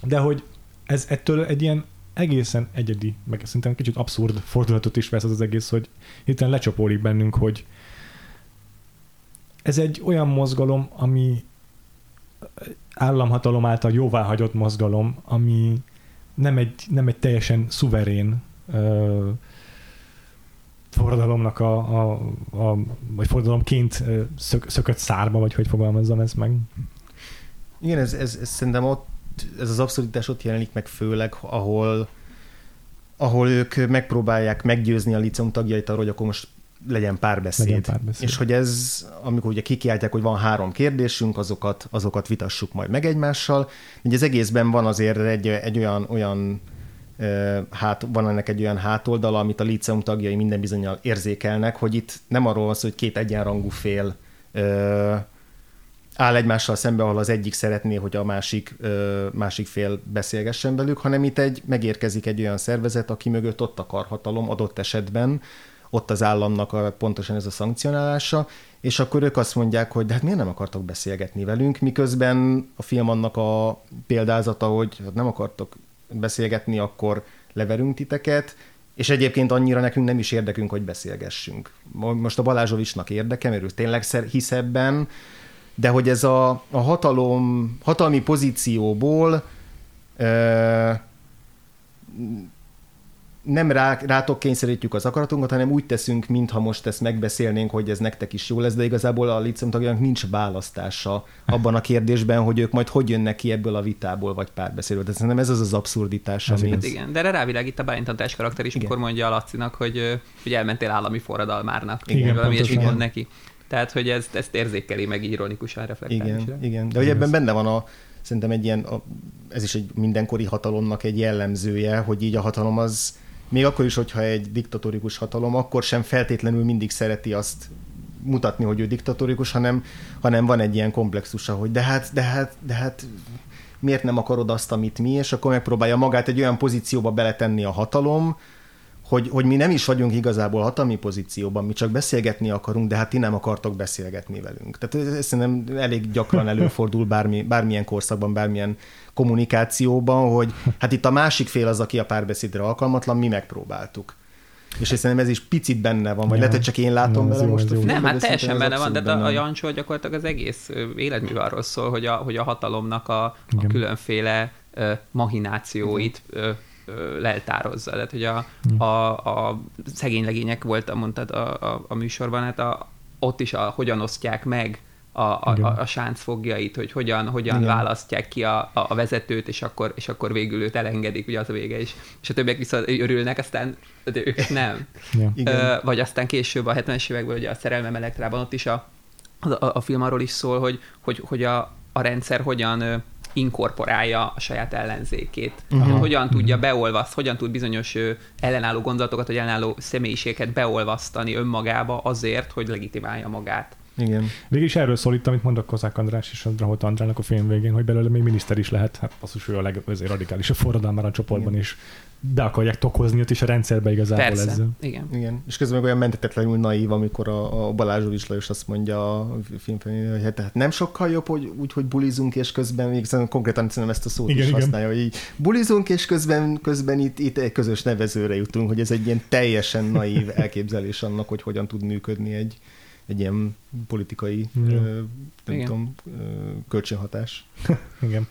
De hogy ez ettől egy ilyen egészen egyedi, meg szerintem kicsit abszurd fordulatot is vesz az az egész, hogy hirtelen lecsapódik bennünk, hogy ez egy olyan mozgalom, ami államhatalom által jóváhagyott mozgalom, ami nem egy, nem egy teljesen szuverén ö, forradalomnak a, a, a vagy forradalomként szök, szökött szárba, vagy hogy fogalmazzam ezt meg. Igen, ez, ez, ez szerintem ott, ez az abszurditás ott jelenik meg főleg, ahol ahol ők megpróbálják meggyőzni a liceum tagjait arról, hogy akkor most legyen párbeszéd. Legyen párbeszéd. És hogy ez, amikor ugye kikiáltják, hogy van három kérdésünk, azokat, azokat vitassuk majd meg egymással. Ugye az egészben van azért egy, egy olyan, olyan hát van ennek egy olyan hátoldala, amit a liceum tagjai minden bizonyal érzékelnek, hogy itt nem arról van szó, hogy két egyenrangú fél ö, áll egymással szembe, ahol az egyik szeretné, hogy a másik, ö, másik fél beszélgessen velük, hanem itt egy, megérkezik egy olyan szervezet, aki mögött ott a karhatalom adott esetben, ott az államnak a, pontosan ez a szankcionálása, és akkor ők azt mondják, hogy de hát miért nem akartok beszélgetni velünk, miközben a film annak a példázata, hogy hát nem akartok beszélgetni, akkor leverünk titeket, és egyébként annyira nekünk nem is érdekünk, hogy beszélgessünk. Most a Balázsovicsnak érdeke, mert ő tényleg hisz ebben, de hogy ez a, a hatalom, hatalmi pozícióból nem rá, rátok kényszerítjük az akaratunkat, hanem úgy teszünk, mintha most ezt megbeszélnénk, hogy ez nektek is jó lesz, de igazából a licem tagjának nincs választása abban a kérdésben, hogy ők majd hogy jönnek ki ebből a vitából, vagy párbeszédből. Tehát szerintem ez az az abszurditás. Ami... Igen, de erre rávilágít a bálintantás karakter is, amikor mondja a Lacinak, hogy, hogy elmentél állami forradalmárnak. Igen, valami ilyesmi mond neki. Tehát, hogy ezt, ezt érzékeli, meg ironikusan reflektálni. Igen, igen. De hogy ebben benne van a, szerintem egy ilyen, a, ez is egy mindenkori hatalomnak egy jellemzője, hogy így a hatalom az még akkor is, hogyha egy diktatórikus hatalom, akkor sem feltétlenül mindig szereti azt mutatni, hogy ő diktatórikus, hanem, hanem van egy ilyen komplexusa, hogy de hát, de hát, de hát miért nem akarod azt, amit mi, és akkor megpróbálja magát egy olyan pozícióba beletenni a hatalom, hogy, hogy mi nem is vagyunk igazából hatalmi pozícióban, mi csak beszélgetni akarunk, de hát ti nem akartok beszélgetni velünk. Tehát ez szerintem elég gyakran előfordul bármi, bármilyen korszakban, bármilyen kommunikációban, hogy hát itt a másik fél az, aki a párbeszédre alkalmatlan, mi megpróbáltuk. És szerintem ez is picit benne van, vagy ja. lehet, hogy csak én látom bele most. A nem, hát teljesen benne van, de benne. a Jancsó gyakorlatilag az egész életmű arról szól, hogy a, hogy a hatalomnak a, a különféle uh, mahinációit uh, leltározza. Tehát, hogy a, a, a szegény legények volt, mondtad a, a, a műsorban, hát a, ott is a, hogyan osztják meg a, a, a, a sánc fogjait, hogy hogyan, hogyan választják ki a, a, a vezetőt, és akkor, és akkor végül őt elengedik, ugye az a vége is. És a többiek viszont örülnek, aztán de ők nem. [LAUGHS] Ja. Ö, vagy aztán később a 70-es években, ugye a Szerelmem Elektrában ott is a, a, a film arról is szól, hogy, hogy, hogy a, a rendszer hogyan inkorporálja a saját ellenzékét. Uh-huh. Hogyan tudja mhm. beolvaszt, hogyan tud bizonyos ellenálló gondolatokat, vagy ellenálló személyiségeket beolvasztani önmagába azért, hogy legitimálja magát. Igen. Végig is erről szól itt, amit mondok Kozák András és Drahot Andrának a film végén, hogy belőle még miniszter is lehet. Hát basszus, ő a legradikálisabb forradalmára a csoportban Igen. is be akarják tokozni ott is a rendszerbe igazából Persze. ezzel. Igen. Igen. És közben meg olyan mentetetlenül naív, amikor a, a Balázs is Lajos azt mondja a filmfilmben, hogy hát, hát nem sokkal jobb, hogy úgy, hogy bulizunk, és közben még konkrétan szerintem ezt a szót igen, is igen. használja, hogy így bulizunk, és közben, közben itt, itt egy közös nevezőre jutunk, hogy ez egy ilyen teljesen naív [LAUGHS] elképzelés annak, hogy hogyan tud működni egy, egy ilyen politikai, ö, nem Igen. tudom, ö, kölcsönhatás. Igen.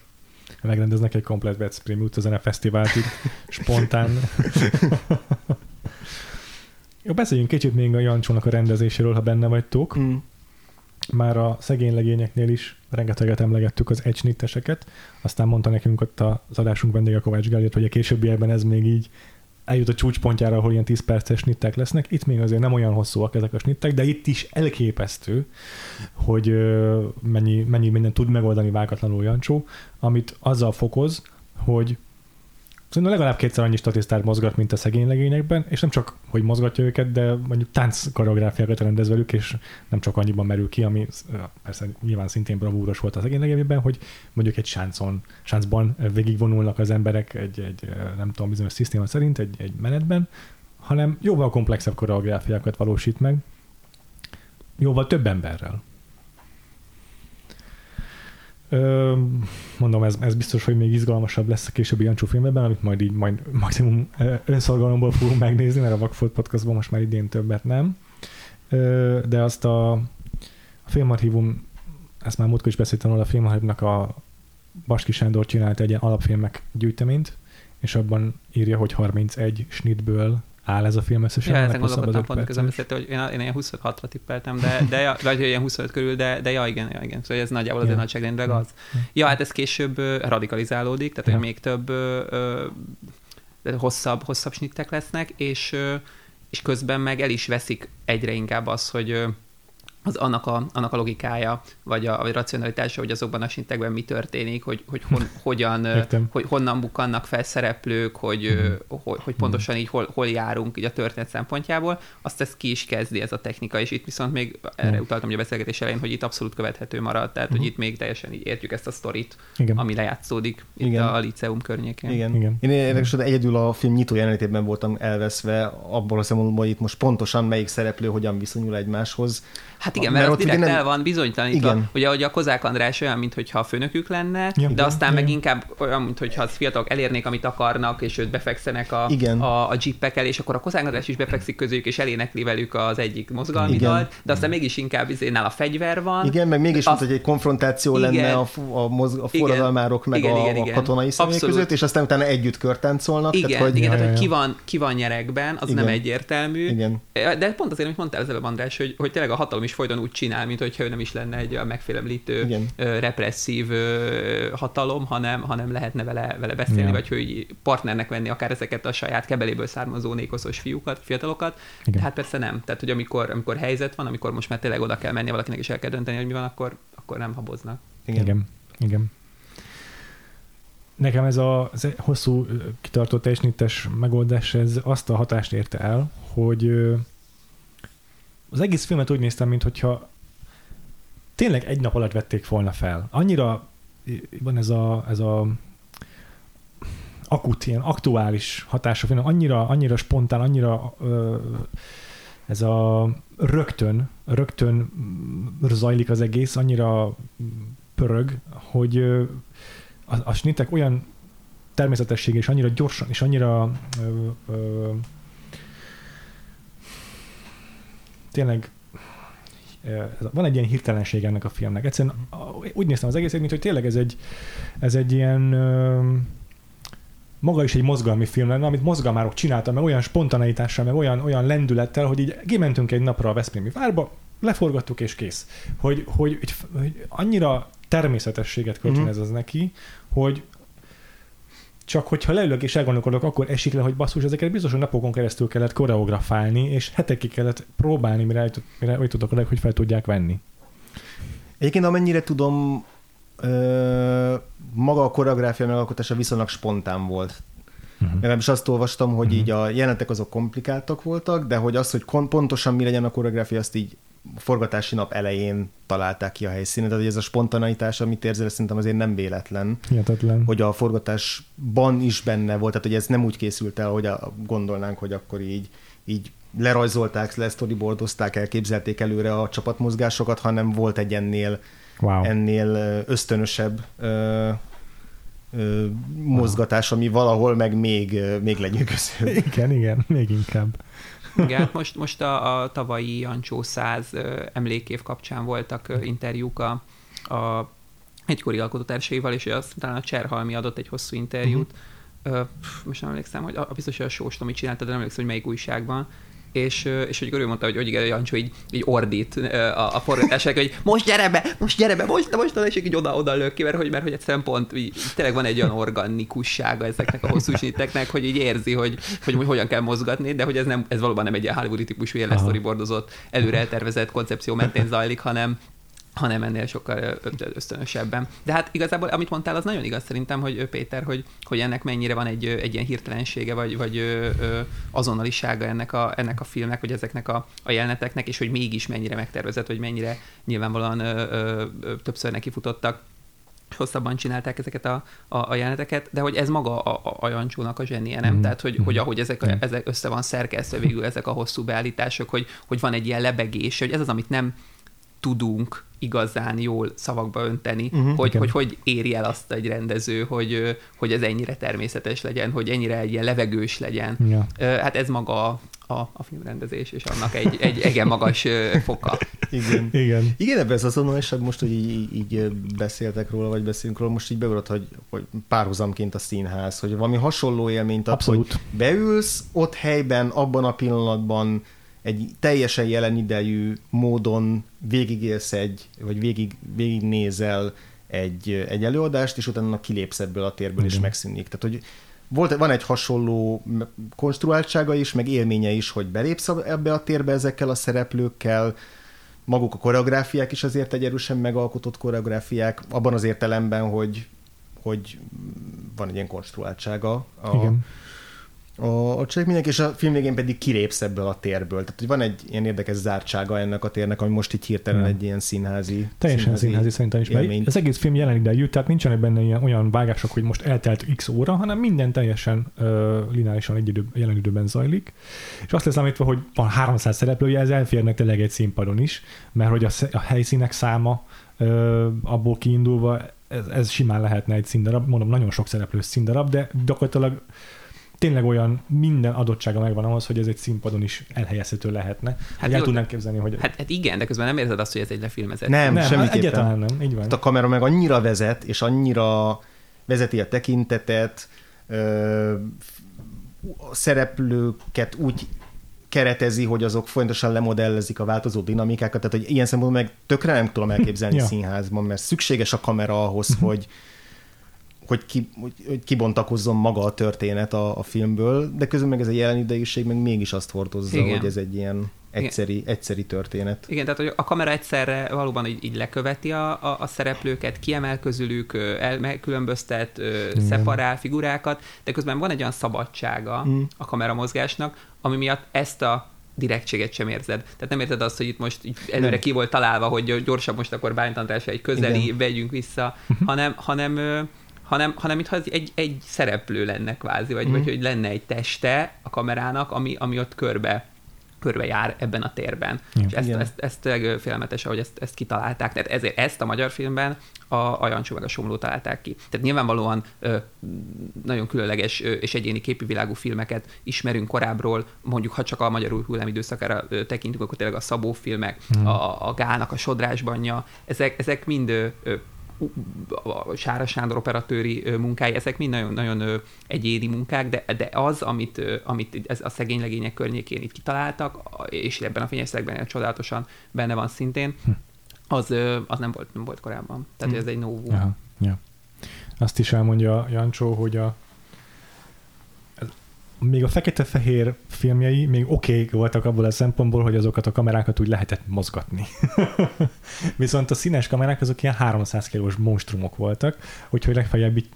Megrendeznek egy komplet Veszprém utazene fesztivált itt, [LAUGHS] spontán. Jó, beszéljünk kicsit még a Jancsónak a rendezéséről, ha benne vagytok. Mm. Már a szegény legényeknél is rengeteget emlegettük az egysnitteseket, aztán mondta nekünk ott az adásunk vendége Kovács Gellért, hogy a későbbiekben ez még így eljut a csúcspontjára, ahol ilyen 10 perces snittek lesznek. Itt még azért nem olyan hosszúak ezek a snittek, de itt is elképesztő, hogy mennyi, mennyi minden tud megoldani vágatlanul Jancsó, amit azzal fokoz, hogy Szerintem legalább kétszer annyi statisztát mozgat, mint a szegény legényekben, és nem csak, hogy mozgatja őket, de mondjuk tánc koreográfiákat rendez velük, és nem csak annyiban merül ki, ami persze nyilván szintén bravúros volt a szegény legényekben, hogy mondjuk egy sáncon, sáncban végigvonulnak az emberek egy, egy nem tudom, bizonyos szisztéma szerint, egy, egy menetben, hanem jóval komplexebb koreográfiákat valósít meg, jóval több emberrel. Mondom, ez, ez biztos, hogy még izgalmasabb lesz a későbbi Jancsó filmben, amit majd így majd maximum önszorgalomból fogunk megnézni, mert a Vakfolt podcastban most már idén többet nem. De azt a, a filmarchívum, ezt már múltkor is beszéltem róla, a filmarchívumnak a Baski Sándor csinált egy ilyen alapfilmek gyűjteményt, és abban írja, hogy 31 snitből áll ez a film összesen. Ja, ezen gondolkodtam pont közben hogy én, én ilyen 26-ra tippeltem, de, de ja, vagy ilyen 25 körül, de, de ja, igen, ja, igen. Szóval ez nagyjából az ja. nagyságrendileg az. Ja, hát ez később radikalizálódik, tehát ja. hogy még több ö, ö, hosszabb, hosszabb snittek lesznek, és, és közben meg el is veszik egyre inkább az, hogy az annak a, annak a logikája, vagy a, vagy a racionalitása, hogy azokban a sintekben mi történik, hogy, hogy hon, [LAUGHS] hogyan, hogy honnan bukkannak fel szereplők, hogy, mm. hogy, hogy pontosan így hol, hol járunk így a történet szempontjából, azt ezt ki is kezdi ez a technika, és itt viszont még erre utaltam hogy a beszélgetés elején, hogy itt abszolút követhető marad, tehát mm. hogy itt még teljesen így értjük ezt a sztorit, Igen. ami lejátszódik itt Igen. a liceum környékén. Igen. Igen. Én érdekes, hogy egyedül a film nyitó jelenetében voltam elveszve abból a szempontból, hogy itt most pontosan melyik szereplő hogyan viszonyul egymáshoz Hát igen, mert, mert ott direkt nem... el van bizonytalanítva. Igen. Ugye, hogy a Kozák András olyan, mintha a főnökük lenne, ja, de aztán ja, meg ja. inkább olyan, mintha a fiatalok elérnék, amit akarnak, és őt befekszenek a, igen. a, a jeepekkel, és akkor a Kozák András is befekszik közük, és elénekli velük az egyik mozgalmi igen. dalt, de aztán mégis inkább izénál a fegyver van. Igen, meg mégis, mint hogy egy konfrontáció igen. lenne a, a, moz, a forradalmárok meg igen, a, igen, a katonai személy között, és aztán utána együtt körtáncolnak. Igen, tehát, hogy, igen, tehát, hogy ki van, ki van nyerekben, az igen. nem egyértelmű. Igen. De pont azért, amit mondtál az előbb, András, hogy, hogy tényleg a hatalom is folyton úgy csinál, mint hogyha ő nem is lenne egy megfélemlítő, Igen. represszív hatalom, hanem, hanem lehetne vele, vele beszélni, ja. vagy hogy partnernek venni akár ezeket a saját kebeléből származó nékoszos fiúkat, fiatalokat. Igen. Hát persze nem. Tehát, hogy amikor, amikor helyzet van, amikor most már tényleg oda kell menni, valakinek is el kell dönteni, hogy mi van, akkor, akkor nem haboznak. Igen. Igen. Igen. Nekem ez a ez hosszú kitartó teljesítés megoldás, ez azt a hatást érte el, hogy az egész filmet úgy néztem, mintha tényleg egy nap alatt vették volna fel. Annyira van ez a, ez a akut, ilyen aktuális hatása, film, annyira, annyira spontán, annyira ö, ez a rögtön, rögtön zajlik az egész, annyira pörög, hogy a, a snittek olyan természetesség és annyira gyorsan, és annyira ö, ö, tényleg van egy ilyen hirtelenség ennek a filmnek. Egyszerűen úgy néztem az egészet, mint hogy tényleg ez egy, ez egy ilyen maga is egy mozgalmi film lenne, amit mozgalmárok csináltak, meg olyan spontaneitással, meg olyan, olyan lendülettel, hogy így kimentünk egy napra a Veszprémi várba, leforgattuk és kész. Hogy, hogy, hogy, hogy annyira természetességet kölcsönez az neki, hogy csak hogyha leülök és elgondolkodok, akkor esik le, hogy basszus, ezeket biztos, hogy napokon keresztül kellett koreografálni, és hetekig kellett próbálni, mire, mire úgy tudok hogy fel tudják venni. Egyébként amennyire tudom, ö, maga a koreográfia megalkotása viszonylag spontán volt. Uh-huh. Legalábbis azt olvastam, hogy uh-huh. így a jelentek azok komplikáltak voltak, de hogy az, hogy kon- pontosan mi legyen a koreográfia, azt így forgatási nap elején találták ki a helyszínet, tehát ez a spontaneitás, amit érzel, szerintem azért nem véletlen. Hihetetlen. Hogy a forgatásban is benne volt, tehát hogy ez nem úgy készült el, hogy a, gondolnánk, hogy akkor így, így lerajzolták, lesztoryboardozták, elképzelték előre a csapatmozgásokat, hanem volt egy ennél, wow. ennél ösztönösebb ö, ö, mozgatás, ami valahol meg még, még lenyűgöző. Igen, igen, még inkább. Igen, most, most a, a tavalyi Jancsó 100 emlékév kapcsán voltak interjúk a, a egykori alkotótársaival, és azt talán a Cserhalmi adott egy hosszú interjút. Uh-huh. most nem emlékszem, hogy a, biztos, hogy a Sós Tomi csinálta, de nem emlékszem, hogy melyik újságban és, és hogy ő mondta, hogy, hogy igen, Jancsó így, így ordít a, a forgatásnak, hogy most gyere be, most gyere be, most, most, és így oda-oda lök ki, mert hogy, mert hogy egyszerűen pont így, tényleg van egy olyan organikussága ezeknek a hosszú sniteknek, hogy így érzi, hogy, hogy, hogy hogyan kell mozgatni, de hogy ez, nem, ez valóban nem egy ilyen hollywoodi típusú, ilyen lesztoryboardozott, előre eltervezett koncepció mentén zajlik, hanem, hanem ennél sokkal ösztönösebben. De hát igazából, amit mondtál, az nagyon igaz szerintem, hogy Péter, hogy, hogy ennek mennyire van egy, egy ilyen hirtelensége, vagy, vagy azonnalisága ennek a, ennek a filmnek, vagy ezeknek a, a jeleneteknek, és hogy mégis mennyire megtervezett, vagy mennyire nyilvánvalóan ö, ö, ö, többször nekifutottak hosszabban csinálták ezeket a, a, a jeleneteket, de hogy ez maga a, a, a Jancsónak a zsenie, nem? Mm. Tehát, hogy, mm. hogy ahogy ezek, a, ezek össze van szerkesztve végül ezek a hosszú beállítások, hogy, hogy van egy ilyen lebegés, hogy ez az, amit nem tudunk igazán jól szavakba önteni, uh-huh, hogy, hogy hogy éri el azt egy rendező, hogy, hogy ez ennyire természetes legyen, hogy ennyire egy ilyen levegős legyen. Ja. Hát ez maga a, a filmrendezés, és annak egy, egy egen magas foka. [LAUGHS] Igen. Igen. Igen, ebben ez azonnaliság most, hogy így, így, beszéltek róla, vagy beszélünk róla, most így beugrott, hogy, hogy párhuzamként a színház, hogy valami hasonló élményt ad, Abszolút. hogy beülsz ott helyben, abban a pillanatban egy teljesen jelen idejű módon végigélsz egy, vagy végig, végignézel egy, egy előadást, és utána kilépsz ebből a térből, Igen. és megszűnik. Tehát, hogy volt, van egy hasonló konstruáltsága is, meg élménye is, hogy belépsz ebbe a térbe ezekkel a szereplőkkel, maguk a koreográfiák is azért egy erősen megalkotott koreográfiák, abban az értelemben, hogy, hogy van egy ilyen konstruáltsága a, Igen a, a cselekmények, és a film végén pedig kilépsz ebből a térből. Tehát, hogy van egy ilyen érdekes zártsága ennek a térnek, ami most így hirtelen hmm. egy ilyen színházi Teljesen színházi, színházi szerintem is. Mert az egész film jelen idejű, tehát nincsenek benne ilyen, olyan vágások, hogy most eltelt x óra, hanem minden teljesen uh, lineárisan egy idő, jelen időben zajlik. És azt lesz említve, hogy van 300 szereplője, ez elférnek tényleg egy színpadon is, mert hogy a, a helyszínek száma uh, abból kiindulva ez, ez simán lehetne egy színdarab, mondom, nagyon sok szereplős színdarab, de gyakorlatilag tényleg olyan minden adottsága megvan ahhoz, hogy ez egy színpadon is elhelyezhető lehetne. Hát el tudnám képzelni, hogy... Hát, hát, igen, de közben nem érzed azt, hogy ez egy lefilmezett. Nem, nem semmiképpen. Egyáltalán nem, így van. Hát a kamera meg annyira vezet, és annyira vezeti a tekintetet, ö, a szereplőket úgy keretezi, hogy azok folyamatosan lemodellezik a változó dinamikákat, tehát hogy ilyen szempontból meg tökre nem tudom elképzelni ja. színházban, mert szükséges a kamera ahhoz, uh-huh. hogy hogy, ki, hogy, hogy kibontakozzon maga a történet a, a filmből, de közben meg ez a jelen idejűség meg mégis azt hordozza, Igen. hogy ez egy ilyen egyszeri, egyszeri történet. Igen, tehát hogy a kamera egyszerre valóban így, így leköveti a, a, a szereplőket, kiemel közülük, elkülönböztet, szeparál figurákat, de közben van egy olyan szabadsága mm. a kameramozgásnak, ami miatt ezt a direktséget sem érzed. Tehát nem érted azt, hogy itt most így előre nem. ki volt találva, hogy gyorsabb most akkor Bálint egy közeli, Igen. vegyünk vissza, hanem, hanem hanem, hanem mintha egy, egy szereplő lenne kvázi, vagy, mm. vagy hogy lenne egy teste a kamerának, ami, ami ott körbe körbe jár ebben a térben. Igen. És ezt, ezt, ezt, ezt félelmetes, ahogy ezt, ezt kitalálták. Tehát ezért ezt a magyar filmben a, a Jancsó meg a Somló találták ki. Tehát nyilvánvalóan ö, nagyon különleges ö, és egyéni világú filmeket ismerünk korábbról, mondjuk ha csak a magyar új időszakára ö, tekintünk, akkor tényleg a Szabó filmek, hmm. a, a Gának a Sodrásbanja, ezek, ezek mind ö, a Sára Sándor operatőri munkái, ezek mind nagyon, nagyon egyéni munkák, de, de az, amit, amit ez a szegény legények környékén itt kitaláltak, és ebben a fényeszekben csodálatosan benne van szintén, hm. az, az nem, volt, nem volt korábban. Tehát hm. ez egy novum. Ja, ja. Azt is elmondja Jancsó, hogy a, még a fekete-fehér filmjei még oké okay voltak abból a szempontból, hogy azokat a kamerákat úgy lehetett mozgatni. [LAUGHS] Viszont a színes kamerák azok ilyen 300 kilós monstrumok voltak, úgyhogy legfeljebb így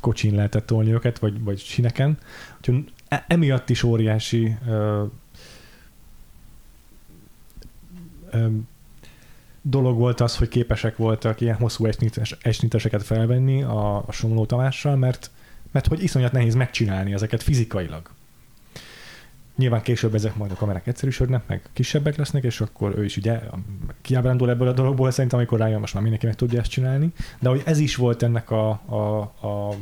kocsin lehetett tolni őket, vagy, vagy sineken. Úgyhogy e- emiatt is óriási ö, ö, dolog volt az, hogy képesek voltak ilyen hosszú esniteseket felvenni a, a Somló Tamással, mert mert hogy iszonyat nehéz megcsinálni ezeket fizikailag. Nyilván később ezek majd a kamerák egyszerűsödnek, meg kisebbek lesznek, és akkor ő is ugye kiábrándul ebből a dologból, szerintem amikor rájön, most már mindenki meg tudja ezt csinálni. De hogy ez is volt ennek a, a, a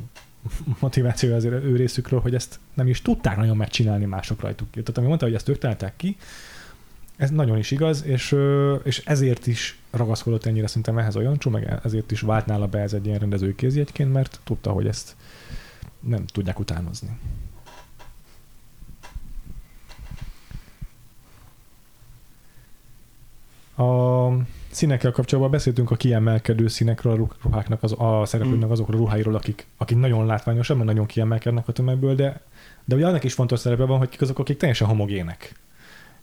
motiváció az ő részükről, hogy ezt nem is tudták nagyon megcsinálni mások rajtuk. Tehát ami mondta, hogy ezt ők találták ki, ez nagyon is igaz, és, és ezért is ragaszkodott ennyire szerintem ehhez a Jancsó, meg ezért is vált nála be ez egy ilyen rendezői kézjegyként, mert tudta, hogy ezt nem tudják utánozni. A színekkel kapcsolatban beszéltünk a kiemelkedő színekről, a ruháknak, az, a szereplőknek mm. azokról a ruháiról, akik, akik nagyon látványosak, mert nagyon kiemelkednek a tömegből, de, de ugye annak is fontos szerepe van, hogy kik azok, akik teljesen homogének.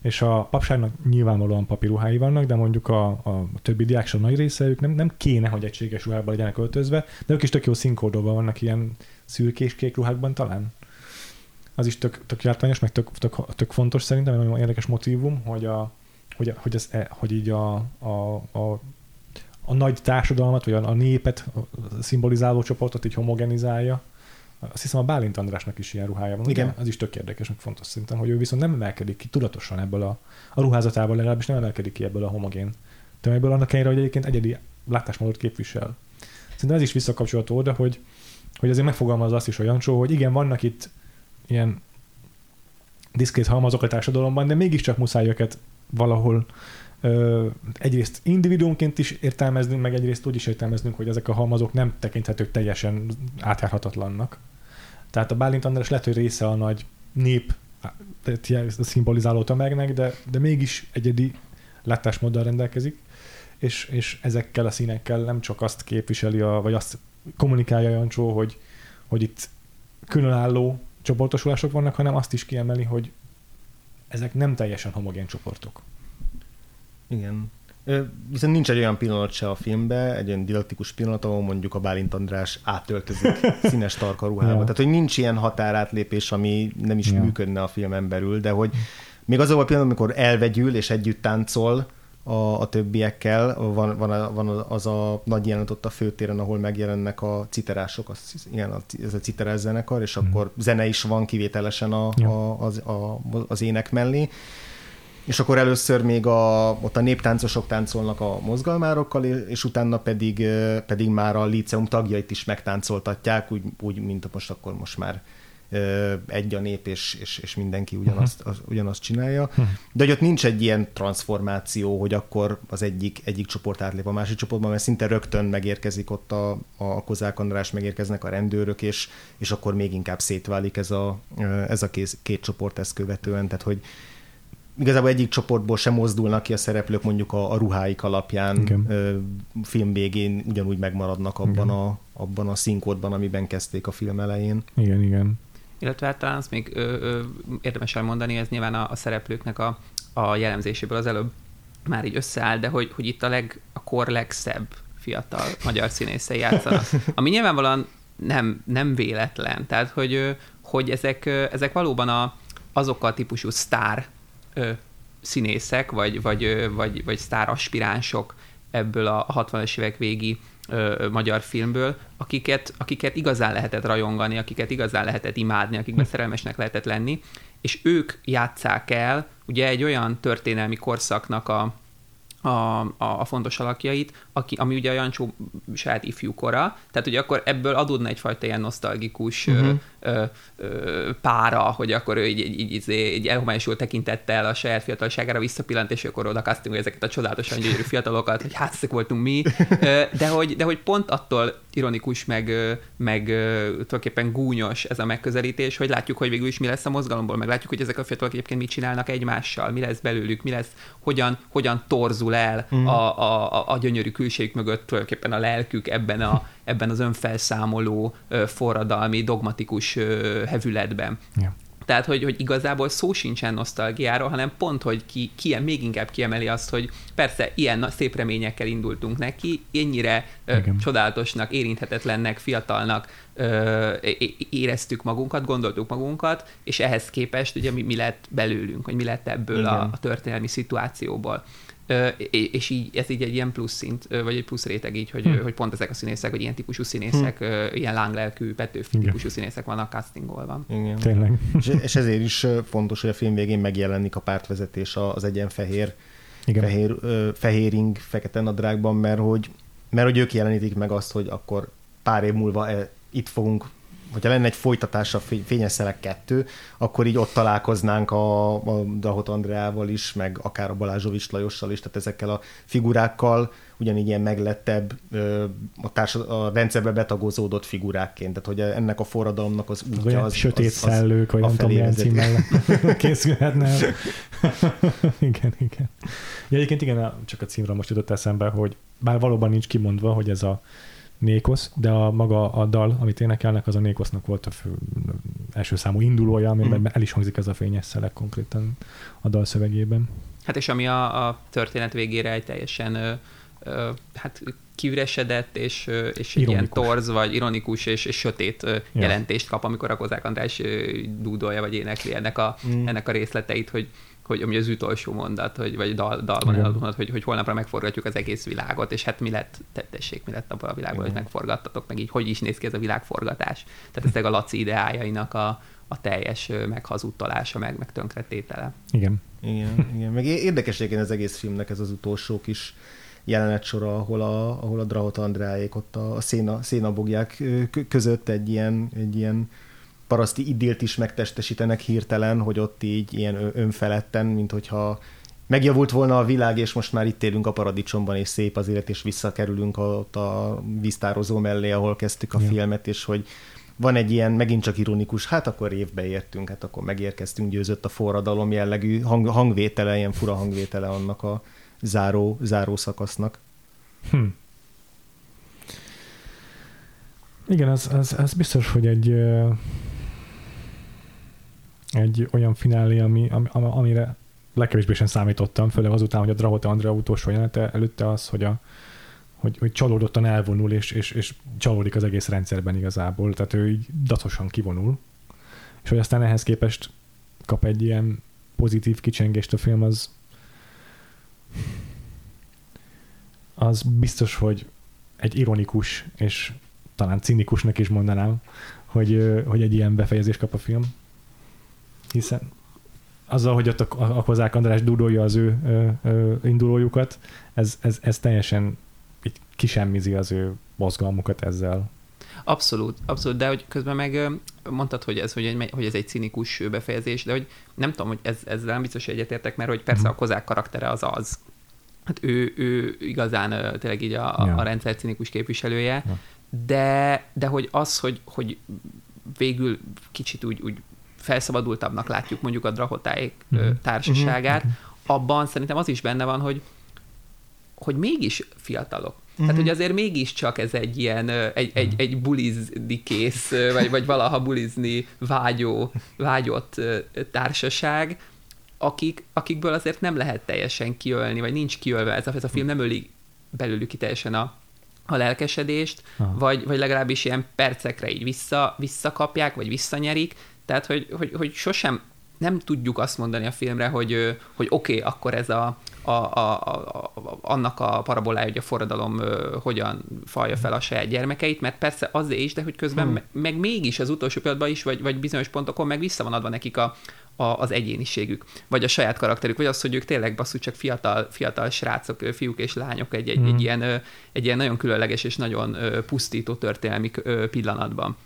És a papságnak nyilvánvalóan papíruhái vannak, de mondjuk a, a többi diák sem nagy része, ők nem, nem kéne, hogy egységes ruhában legyenek öltözve, de ők is tök jó színkódolva vannak ilyen szürkés kék ruhákban talán. Az is tök, tök látványos, meg tök, tök, tök fontos szerintem, nagyon érdekes motivum, hogy, a, hogy, hogy, ez, e, hogy így a, a, a, a nagy társadalmat, vagy a, a népet a szimbolizáló csoportot így homogenizálja. Azt hiszem a Bálint Andrásnak is ilyen ruhája van. Igen. Ugye? Az is tök érdekes, meg fontos szerintem, hogy ő viszont nem emelkedik ki tudatosan ebből a, a ruházatával, legalábbis nem emelkedik ki ebből a homogén tömegből, annak ellenére, hogy egyébként egyedi látásmódot képvisel. Szerintem ez is visszakapcsolható oda, hogy, hogy azért megfogalmazza azt is a Jancsó, hogy igen, vannak itt ilyen diszkrét halmazok a társadalomban, de mégiscsak muszáj őket valahol ö, egyrészt individuumként is értelmeznünk, meg egyrészt úgy is értelmeznünk, hogy ezek a halmazok nem tekinthetők teljesen átjárhatatlannak. Tehát a Bálint András lehet, hogy része a nagy nép szimbolizáló tömegnek, de, de mégis egyedi látásmóddal rendelkezik, és, és ezekkel a színekkel nem csak azt képviseli, a, vagy azt kommunikálja Jancsó, hogy, hogy itt különálló csoportosulások vannak, hanem azt is kiemeli, hogy ezek nem teljesen homogén csoportok. Igen. Viszont nincs egy olyan pillanat se a filmben, egy olyan didaktikus pillanat, ahol mondjuk a Bálint András átöltözik [LAUGHS] színes tarka ruhába. Ja. Tehát, hogy nincs ilyen határátlépés, ami nem is ja. működne a filmen belül, de hogy még az a pillanat, amikor elvegyül és együtt táncol, a, a többiekkel. Van, van, van az a nagy jelenet ott a főtéren, ahol megjelennek a citerások, az, igen, ez a citerás zenekar, és mm. akkor zene is van kivételesen a, ja. a, az, a, az ének mellé. És akkor először még a, ott a néptáncosok táncolnak a mozgalmárokkal, és utána pedig, pedig már a liceum tagjait is megtáncoltatják, úgy, úgy mint most akkor most már egy a nép, és, és, és mindenki ugyanazt, az, ugyanazt csinálja. De hogy ott nincs egy ilyen transformáció, hogy akkor az egyik, egyik csoport átlép a másik csoportba, mert szinte rögtön megérkezik ott a, a Kozák András, megérkeznek a rendőrök, és, és akkor még inkább szétválik ez a, ez a két, két csoport ezt követően, tehát hogy igazából egyik csoportból sem mozdulnak ki a szereplők mondjuk a, a ruháik alapján Igen. ö, film végén ugyanúgy megmaradnak abban igen. a, abban a színkódban, amiben kezdték a film elején. Igen, igen illetve hát talán azt még ö, ö, érdemes elmondani, ez nyilván a, a szereplőknek a, a jellemzéséből az előbb már így összeáll, de hogy, hogy itt a, leg, a kor legszebb fiatal magyar színészei játszanak. Ami nyilvánvalóan nem, nem véletlen. Tehát, hogy, hogy ezek, ezek valóban a, azok a típusú sztár ö, színészek, vagy, vagy, vagy, vagy sztár aspiránsok ebből a 60-as évek végi ö, magyar filmből, akiket, akiket igazán lehetett rajongani, akiket igazán lehetett imádni, akikben szerelmesnek lehetett lenni, és ők játszák el ugye egy olyan történelmi korszaknak a, a, a, a fontos alakjait, aki, ami ugye a Jancsó saját ifjúkora, tehát ugye akkor ebből adódna egyfajta ilyen nosztalgikus uh-huh. ö, ö, pára, hogy akkor ő így, így, így, így elhomályosult tekintettel a saját fiatalságára visszapillant, és akkor oda castingolja ezeket a csodálatosan gyönyörű fiatalokat, hogy hát ezek voltunk mi, de hogy, de hogy pont attól ironikus, meg, meg tulajdonképpen gúnyos ez a megközelítés, hogy látjuk, hogy végül is mi lesz a mozgalomból, meg látjuk, hogy ezek a fiatalok egyébként mit csinálnak egymással, mi lesz belőlük, mi lesz, hogyan, hogyan torzul el mm. a, a, a gyönyörű külségük mögött tulajdonképpen a lelkük ebben, a, ebben az önfelszámoló, forradalmi, dogmatikus hevületben. Yeah. Tehát, hogy, hogy igazából szó sincsen nosztalgiáról, hanem pont, hogy ki, ki még inkább kiemeli azt, hogy persze ilyen szép reményekkel indultunk neki, ennyire ö, csodálatosnak, érinthetetlennek, fiatalnak ö, éreztük magunkat, gondoltuk magunkat, és ehhez képest ugye mi, mi lett belőlünk, hogy mi lett ebből a, a történelmi szituációból és így ez így egy ilyen plusz szint, vagy egy plusz réteg így, hogy, hm. hogy pont ezek a színészek, hogy ilyen típusú színészek, hm. ilyen lánglelkű, Petőfi típusú színészek vannak castingolva. Igen. Tényleg. És, és ezért is fontos, hogy a film végén megjelenik a pártvezetés az egyenfehér igen. fehér, fehéring, fekete nadrágban, mert hogy, mert hogy ők jelenítik meg azt, hogy akkor pár év múlva e, itt fogunk hogyha lenne egy folytatás a Fényes Szelek 2, akkor így ott találkoznánk a, a Dahot Andreával is, meg akár a Balázsovics Lajossal is, tehát ezekkel a figurákkal, ugyanígy ilyen meglettebb, a, társad, a rendszerbe betagozódott figurákként, tehát hogy ennek a forradalomnak az útja az... Sötét az, az szellők, vagy nem tudom milyen címmel [LAUGHS] készülhetne. [LAUGHS] igen, igen. Ja, egyébként igen, csak a címről most jutott eszembe, hogy bár valóban nincs kimondva, hogy ez a Nékosz, de a maga a dal, amit énekelnek, az a Nékosznak volt a fő, első számú indulója, amiben mm. el is hangzik ez a fényes szelek konkrétan a dal szövegében. Hát és ami a, a történet végére egy teljesen ö, ö, hát kiüresedett és, és egy ilyen torz, vagy ironikus és, és sötét ja. jelentést kap, amikor a Kozák András dúdolja, vagy énekli ennek a, mm. ennek a részleteit, hogy hogy ami az utolsó mondat, hogy, vagy dal, dalban elmondhat, hogy, hogy holnapra megforgatjuk az egész világot, és hát mi lett, tessék, mi lett abban a világban, hogy megforgattatok, meg így hogy is néz ki ez a világforgatás. Tehát ez a Laci ideájainak a, a teljes meghazudtalása, meg, meg tönkretétele. Igen. Igen, igen. Meg érdekes egyébként az egész filmnek ez az utolsó kis jelenet sora, ahol a, ahol a Drahot Andráék ott a, a széna, szénabogják között egy ilyen, egy ilyen paraszti idélt is megtestesítenek hirtelen, hogy ott így ilyen önfeledten, mint hogyha megjavult volna a világ, és most már itt élünk a paradicsomban, és szép az élet, és visszakerülünk ott a víztározó mellé, ahol kezdtük a ja. filmet, és hogy van egy ilyen megint csak ironikus, hát akkor évbe értünk, hát akkor megérkeztünk, győzött a forradalom jellegű hang, hangvétele, ilyen fura hangvétele annak a záró, záró szakasznak. Hm. Igen, az, az, az biztos, hogy egy egy olyan finálé, ami, ami, amire legkevésbé sem számítottam, főleg azután, hogy a Drahota Andrea utolsó jelenete előtte az, hogy, a, hogy, hogy csalódottan elvonul, és, és, és csalódik az egész rendszerben igazából, tehát ő így datosan kivonul, és hogy aztán ehhez képest kap egy ilyen pozitív kicsengést a film, az az biztos, hogy egy ironikus, és talán cinikusnak is mondanám, hogy, hogy egy ilyen befejezést kap a film hiszen azzal, hogy ott a, a Kozák András dúdolja az ő ö, ö, indulójukat, ez, ez, ez teljesen így kisemmizi az ő mozgalmukat ezzel. Abszolút, abszolút, de hogy közben meg mondtad, hogy ez, hogy, egy, hogy ez egy cinikus befejezés, de hogy nem tudom, hogy ez, ezzel nem biztos, hogy egyetértek, mert hogy persze mhm. a kozák karaktere az az. Hát ő, ő igazán tényleg így a, ja. a rendszer cinikus képviselője, ja. de, de hogy az, hogy, hogy végül kicsit úgy, úgy felszabadultabbnak látjuk mondjuk a Drahotáék uh-huh. társaságát, uh-huh. abban szerintem az is benne van, hogy hogy mégis fiatalok. Uh-huh. Tehát, hogy azért mégiscsak ez egy ilyen, egy, egy, egy bulizni kész, vagy, vagy valaha bulizni vágyó, vágyott társaság, akik, akikből azért nem lehet teljesen kiölni, vagy nincs kiölve, ez a, ez a film nem öli belőlük ki teljesen a, a lelkesedést, vagy, vagy legalábbis ilyen percekre így vissza, visszakapják, vagy visszanyerik, tehát, hogy, hogy, hogy sosem nem tudjuk azt mondani a filmre, hogy, hogy oké, okay, akkor ez a, a, a, a, annak a parabolája, hogy a forradalom hogyan falja fel a saját gyermekeit, mert persze az is, de hogy közben hmm. meg, mégis az utolsó pillanatban is, vagy, vagy bizonyos pontokon meg vissza van adva nekik a, a, az egyéniségük, vagy a saját karakterük, vagy az, hogy ők tényleg basszú csak fiatal, fiatal srácok, fiúk és lányok egy, egy, mm. egy, ilyen, egy ilyen nagyon különleges és nagyon pusztító történelmi pillanatban.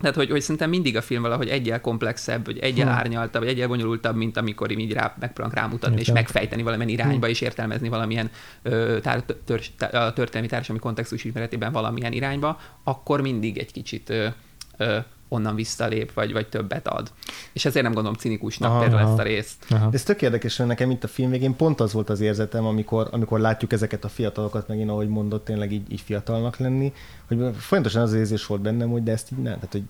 Tehát, hogy, hogy szerintem mindig a film valahogy egyel komplexebb, vagy egyel hmm. árnyaltabb, vagy egyel bonyolultabb, mint amikor így rá, megpróbálunk rámutatni, Értem. és megfejteni valamilyen irányba, hmm. és értelmezni valamilyen ö, tár, tör, tár, a történelmi társadalmi kontextus ismeretében valamilyen irányba, akkor mindig egy kicsit ö, ö, onnan visszalép, vagy, vagy többet ad. És ezért nem gondolom cinikusnak aha, például aha. ezt a részt. Aha. Ez tök érdekes, hogy nekem itt a film végén pont az volt az érzetem, amikor, amikor látjuk ezeket a fiatalokat, megint ahogy mondott, tényleg így, így fiatalnak lenni, hogy folyamatosan az érzés volt bennem, hogy de ezt így nem, tehát hogy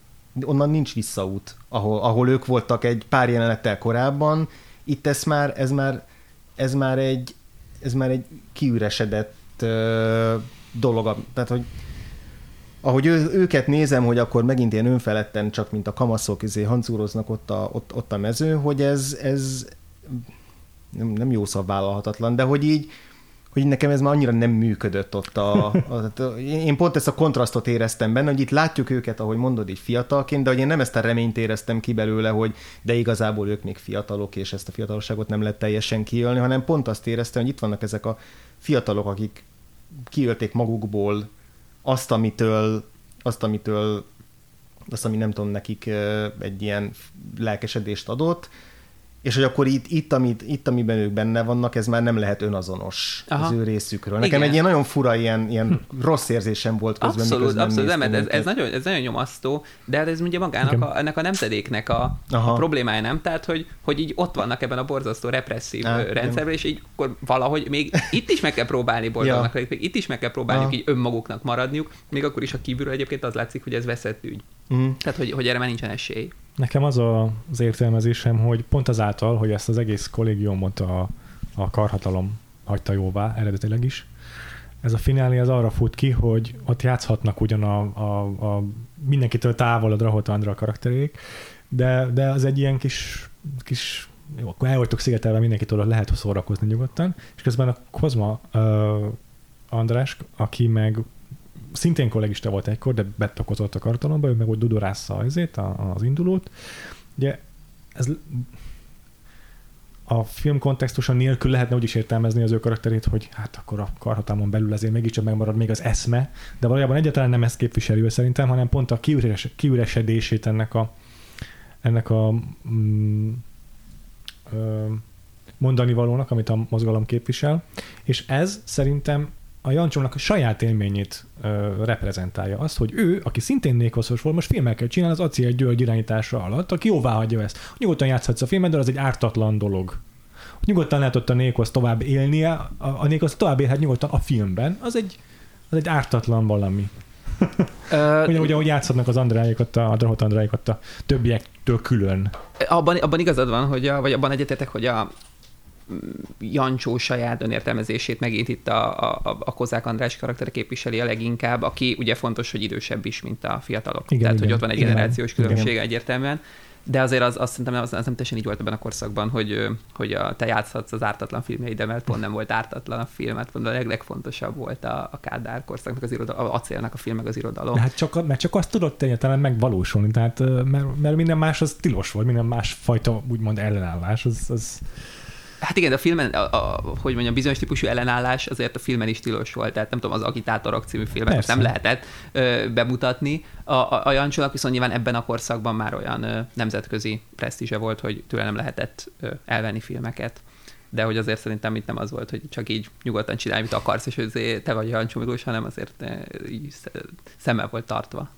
onnan nincs visszaút, ahol, ahol ők voltak egy pár jelenettel korábban, itt ez már, ez már, ez már egy, ez már egy kiüresedett uh, dolog, tehát hogy ahogy ő, őket nézem, hogy akkor megint ilyen önfeledten csak mint a kamaszok izé hancúroznak ott a, ott, ott a mező, hogy ez, ez nem, nem jó vállalhatatlan, de hogy így, hogy nekem ez már annyira nem működött ott. A, a, [LAUGHS] a, én pont ezt a kontrasztot éreztem benne, hogy itt látjuk őket, ahogy mondod, így fiatalként, de hogy én nem ezt a reményt éreztem ki belőle, hogy de igazából ők még fiatalok, és ezt a fiatalságot nem lehet teljesen kiölni, hanem pont azt éreztem, hogy itt vannak ezek a fiatalok, akik kiölték magukból azt, amitől, azt, amitől azt, ami nem tudom, nekik egy ilyen lelkesedést adott, és hogy akkor itt, itt, amit, itt, amiben ők benne vannak, ez már nem lehet önazonos Aha. az ő részükről. Nekem Igen. egy ilyen nagyon fura, ilyen, ilyen rossz érzésem volt közben. Abszolút, abszolút, nem, ez, ez, nagyon, ez nagyon nyomasztó, de hát ez ugye magának a, ennek a nemzedéknek a, a problémája, nem? Tehát, hogy, hogy így ott vannak ebben a borzasztó represszív Á, rendszerben, és így akkor valahogy még itt is meg kell próbálni boldognak ja. itt is meg kell próbálniuk így önmaguknak maradniuk, még akkor is a kívülről egyébként az látszik, hogy ez veszett ügy. Mm. Tehát, hogy, hogy erre már nincsen esély. Nekem az a, az értelmezésem, hogy pont azáltal, hogy ezt az egész kollégiumot a, a karhatalom hagyta jóvá eredetileg is, ez a finálé az arra fut ki, hogy ott játszhatnak ugyan a, a, a mindenkitől távol a Drahot Andra karakterék, de, de az egy ilyen kis, kis jó, akkor el vagytok szigetelve, mindenkitől lehet szórakozni nyugodtan, és közben a Kozma András, aki meg szintén kollégista volt egykor, de betokozott a kartalomba, ő meg úgy dudorásza azért, az indulót. Ugye ez a film kontextusa nélkül lehetne úgy is értelmezni az ő karakterét, hogy hát akkor a karhatalmon belül azért mégiscsak megmarad még az eszme, de valójában egyáltalán nem ezt képviseli ő szerintem, hanem pont a kiüres, kiüresedését ennek a, ennek a mm, ö, mondani valónak, amit a mozgalom képvisel, és ez szerintem a Jancsónak a saját élményét ö, reprezentálja. Az, hogy ő, aki szintén nékoszos volt, most filmekkel csinál az Acél György irányítása alatt, aki jóvá hagyja ezt. Nyugodtan játszhatsz a filmet, de az egy ártatlan dolog. Nyugodtan lehet ott a nékosz tovább élnie, a, a nékosz tovább élhet nyugodtan a filmben, az egy, az egy ártatlan valami. [LAUGHS] Ugyanúgy, ahogy játszhatnak az Andráikat, a Drahot Andráikat a többiektől külön. Abban, abban igazad van, hogy a, vagy abban egyetetek, hogy a, Jancsó saját önértelmezését megint itt a, a, a Kozák András karakter képviseli a leginkább, aki ugye fontos, hogy idősebb is, mint a fiatalok. Igen, Tehát, igen, hogy ott van egy igen, generációs különbség igen. egyértelműen. De azért az, azt szerintem az, az nem teljesen így volt ebben a korszakban, hogy, hogy a, te játszhatsz az ártatlan filmjeid, mert pont nem volt ártatlan a film, mert pont a leg, legfontosabb volt a, a Kádár korszaknak az irodalom, a acélnak a film, meg az irodalom. De hát csak, mert csak azt tudott egyáltalán megvalósulni, tehát mert, mert minden más az tilos volt, minden más fajta úgymond ellenállás, az, az Hát igen, de a filmen, a, a, hogy mondjam, bizonyos típusú ellenállás azért a filmen is tilos volt, tehát nem tudom, az Agitátorok című filmet most nem lehetett ö, bemutatni. A, a, a Jancsónak viszont nyilván ebben a korszakban már olyan ö, nemzetközi presztízse volt, hogy tőle nem lehetett ö, elvenni filmeket. De hogy azért szerintem itt nem az volt, hogy csak így nyugodtan csinálj, amit akarsz, és hogy te vagy Jancsó Miklós, hanem azért így szemmel volt tartva.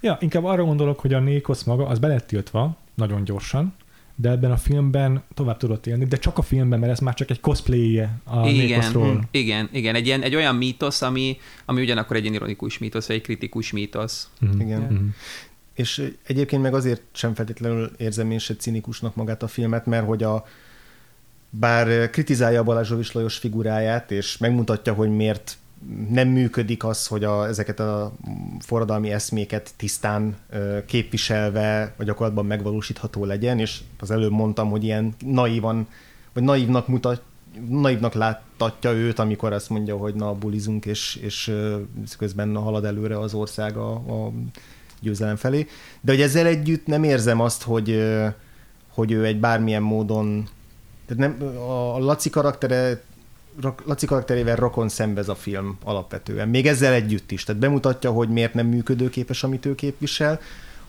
Ja, inkább arra gondolok, hogy a Nékosz maga, az belett tiltva nagyon gyorsan, de ebben a filmben tovább tudott élni, de csak a filmben, mert ez már csak egy cosplay a igen, Igen, igen, egy, ilyen, egy olyan mítosz, ami, ami ugyanakkor egy ironikus mítosz, vagy egy kritikus mítosz. Mm-hmm. Igen. Mm-hmm. És egyébként meg azért sem feltétlenül érzem én se cinikusnak magát a filmet, mert hogy a bár kritizálja a Balázs Lajos figuráját, és megmutatja, hogy miért nem működik az, hogy a, ezeket a forradalmi eszméket tisztán képviselve, vagy gyakorlatban megvalósítható legyen, és az előbb mondtam, hogy ilyen naívan, vagy naívnak mutat, naívnak láttatja őt, amikor azt mondja, hogy na, bulizunk, és, és közben halad előre az ország a, a győzelem felé. De hogy ezzel együtt nem érzem azt, hogy, hogy ő egy bármilyen módon tehát nem, a Laci karaktere Laci karakterével rokon szembez a film alapvetően. Még ezzel együtt is. Tehát bemutatja, hogy miért nem működőképes, amit ő képvisel,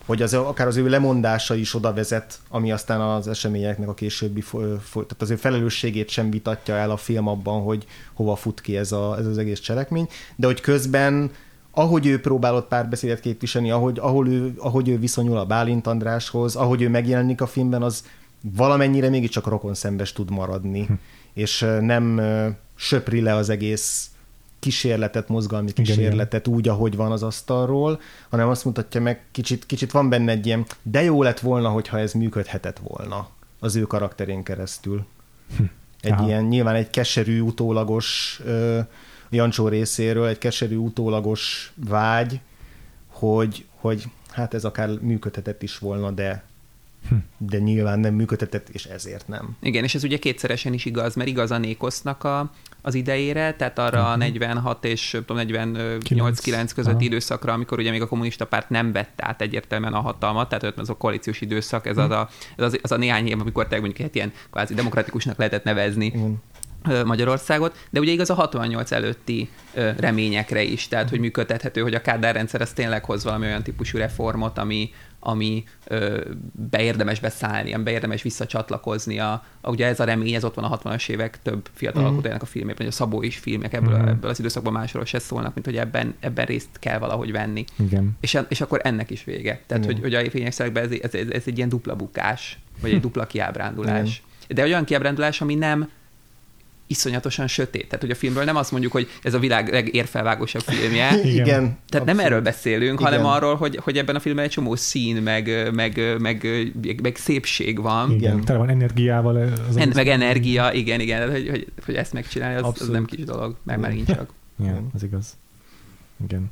hogy az, akár az ő lemondása is oda vezet, ami aztán az eseményeknek a későbbi, tehát az ő felelősségét sem vitatja el a film abban, hogy hova fut ki ez, a, ez az egész cselekmény, de hogy közben ahogy ő próbálott párbeszédet képviselni, ahogy, ahol ő, ahogy ő viszonyul a Bálint Andráshoz, ahogy ő megjelenik a filmben, az valamennyire mégiscsak rokon szembes tud maradni, hm. És nem söpri le az egész kísérletet, mozgalmi kísérletet igen, úgy, ahogy van az asztalról, hanem azt mutatja meg, kicsit, kicsit van benne egy ilyen, de jó lett volna, hogyha ez működhetett volna az ő karakterén keresztül. Hm. Egy Aha. ilyen, nyilván egy keserű, utólagos ö, Jancsó részéről, egy keserű, utólagos vágy, hogy, hogy hát ez akár működhetett is volna, de. De nyilván nem működtetett, és ezért nem. Igen, és ez ugye kétszeresen is igaz, mert igaz a Nékosznak a, az idejére, tehát arra uh-huh. a 46 és 48-9 közötti uh-huh. időszakra, amikor ugye még a kommunista párt nem vett át egyértelműen a hatalmat, tehát ez a koalíciós időszak, ez, uh-huh. az, a, ez az, az a néhány év, amikor te mondjuk ilyen kvázi demokratikusnak lehetett nevezni. Uh-huh. Magyarországot, de ugye igaz a 68 előtti reményekre is, tehát hogy működtethető, hogy a Kádár rendszer az tényleg hoz valami olyan típusú reformot, ami, ami ö, beérdemes beszállni, beérdemes visszacsatlakozni. A, a, ugye ez a remény, ez ott van a 60-as évek több fiatal mm. alkotójának a filmében, hogy a Szabó is filmek ebből, mm. ebből az időszakban másról se szólnak, mint hogy ebben, ebben részt kell valahogy venni. Igen. És, és akkor ennek is vége. Tehát, Igen. hogy, hogy a fények ez, ez, ez, ez, egy ilyen dupla bukás, vagy egy dupla kiábrándulás. Igen. De olyan kiábrándulás, ami nem iszonyatosan sötét. Tehát, hogy a filmről nem azt mondjuk, hogy ez a világ legérfelvágósabb filmje. [LAUGHS] Igen. Tehát abszolút. nem erről beszélünk, Igen. hanem arról, hogy, hogy ebben a filmben egy csomó szín, meg, meg, meg, meg szépség van. Igen. Tele van energiával. Az en, meg energia, igen, igen. Hogy, hogy, hogy ezt megcsinálni, az, az nem kis dolog, meg megint csak. Igen, az igaz. Igen.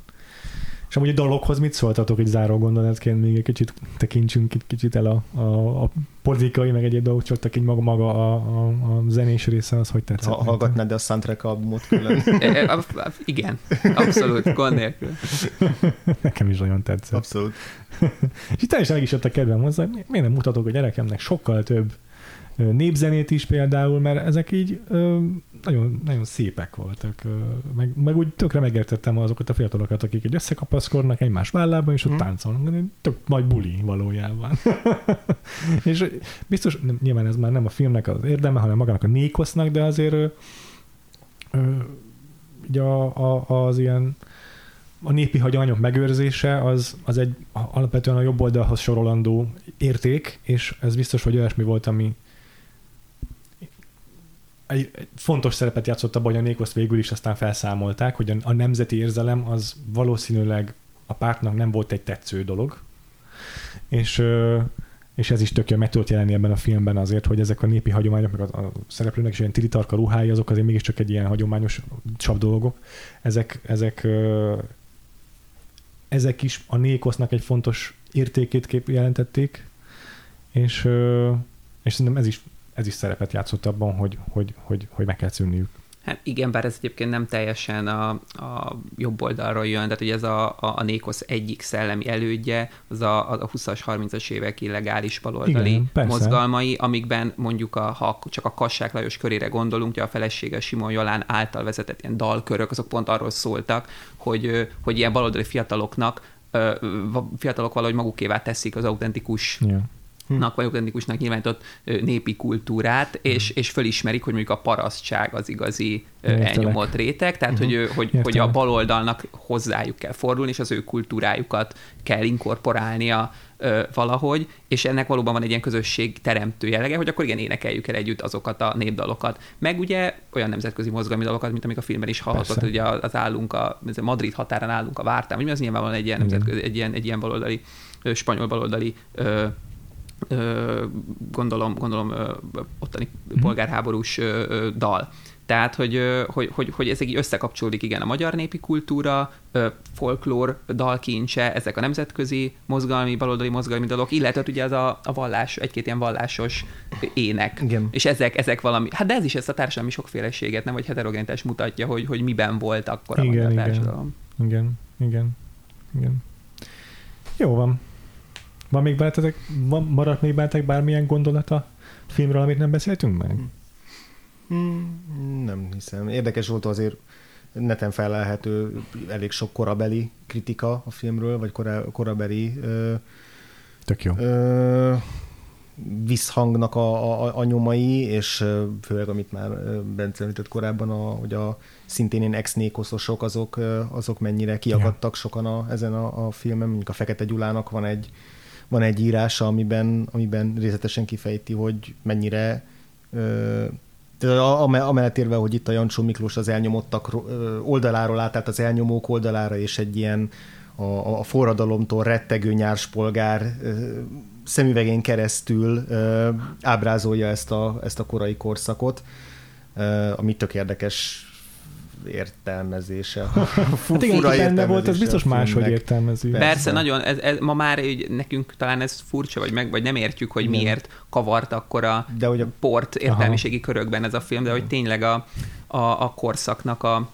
És amúgy a dologhoz mit szóltatok egy záró gondolatként, még egy kicsit tekintsünk egy kicsit el a, a, a politikai, meg egyéb dolgok, csak egy maga, maga a, a, a zenés része, az hogy tetszett? Ha, hallgatnád a soundtrack albumot külön. [LAUGHS] Igen, abszolút, gond nélkül. [LAUGHS] Nekem is nagyon tetszett. Abszolút. [LAUGHS] És itt is meg is jött a kedvem hozzá, miért nem mutatok a gyerekemnek sokkal több népzenét is például, mert ezek így nagyon, nagyon szépek voltak. Meg, meg úgy tökre megértettem azokat a fiatalokat, akik egy összekapaszkodnak egymás vállában, és ott hmm. táncolnak. Tök nagy buli valójában. [LAUGHS] és biztos, nyilván ez már nem a filmnek az érdeme, hanem magának a Nékosznak, de azért ugye a, a, az ilyen a népi hagyományok megőrzése az, az egy alapvetően a jobb oldalhoz sorolandó érték, és ez biztos, hogy olyasmi volt, ami, egy, fontos szerepet játszott abban, hogy a Nékoszt végül is aztán felszámolták, hogy a, nemzeti érzelem az valószínűleg a pártnak nem volt egy tetsző dolog, és, és ez is tök meg tudott jelenni ebben a filmben azért, hogy ezek a népi hagyományok, meg a, a szereplőnek is ilyen tilitarka ruhái, azok azért mégiscsak egy ilyen hagyományos csap dolgok. Ezek, ezek, ezek is a Nékosznak egy fontos értékét kép jelentették, és, és szerintem ez is ez is szerepet játszott abban, hogy, hogy, hogy, hogy meg kell szűnniük. Hát igen, bár ez egyébként nem teljesen a, a jobb oldalról jön, tehát hogy ez a, a, a Nékosz egyik szellemi elődje, az a, a 20-as, 30-as évek illegális baloldali igen, mozgalmai, amikben mondjuk, a, ha csak a Kassák Lajos körére gondolunk, ugye a felesége Simon Jolán által vezetett ilyen dalkörök, azok pont arról szóltak, hogy, hogy ilyen baloldali fiataloknak fiatalok valahogy magukévá teszik az autentikus yeah hm. vagy autentikusnak nyilvánított népi kultúrát, hm. és, és fölismerik, hogy mondjuk a parasztság az igazi Értelek. elnyomott réteg, tehát uh-huh. hogy, hogy, hogy a baloldalnak hozzájuk kell fordulni, és az ő kultúrájukat kell inkorporálnia ö, valahogy, és ennek valóban van egy ilyen közösség teremtő jellege, hogy akkor igen, énekeljük el együtt azokat a népdalokat. Meg ugye olyan nemzetközi mozgalmi dalokat, mint amik a filmben is hallhatott, ugye az állunk a, a Madrid határán állunk a vártán, hogy az nyilvánvalóan egy ilyen, nemzetközi, egy ilyen, egy ilyen baloldali, spanyol baloldali ö, gondolom, gondolom ottani mm. polgárháborús dal. Tehát, hogy, hogy, hogy, hogy ez így összekapcsolódik, igen, a magyar népi kultúra, folklór, dalkincse, ezek a nemzetközi mozgalmi, baloldali mozgalmi dalok, illetve ugye az a, a vallás, egy-két ilyen vallásos ének. Igen. És ezek, ezek valami, hát de ez is ezt a társadalmi sokféleséget, nem, vagy heterogenitás mutatja, hogy, hogy miben volt akkor igen, a magyar igen. társadalom. Igen, igen, igen. Jó van. Van még bennetek, van, maradt még bennetek bármilyen gondolata filmről, amit nem beszéltünk meg? Hmm, nem hiszem. Érdekes volt azért neten felelhető elég sok korabeli kritika a filmről, vagy korá, korabeli ö, Tök jó. ö, visszhangnak a, a, a nyomai, és főleg, amit már Bence említett korábban, a, hogy a szintén én ex azok, azok mennyire kiakadtak ja. sokan a, ezen a, a filmen, mondjuk a Fekete Gyulának van egy, van egy írása, amiben, amiben részletesen kifejti, hogy mennyire amellett érve, hogy itt a Jancsó Miklós az elnyomottak oldaláról átállt az elnyomók oldalára, és egy ilyen a, a forradalomtól rettegő nyárspolgár szemüvegén keresztül ábrázolja ezt a, ezt a korai korszakot, ami tök érdekes értelmezése. [LAUGHS] hát igen, aki benne volt, az biztos máshogy értelmezi. Persze, Persze nagyon, ez, ez, ma már így, nekünk talán ez furcsa, vagy, meg, vagy nem értjük, hogy igen. miért kavart akkor a, de hogy a port értelmiségi Aha. körökben ez a film, de hogy tényleg a, a, a korszaknak a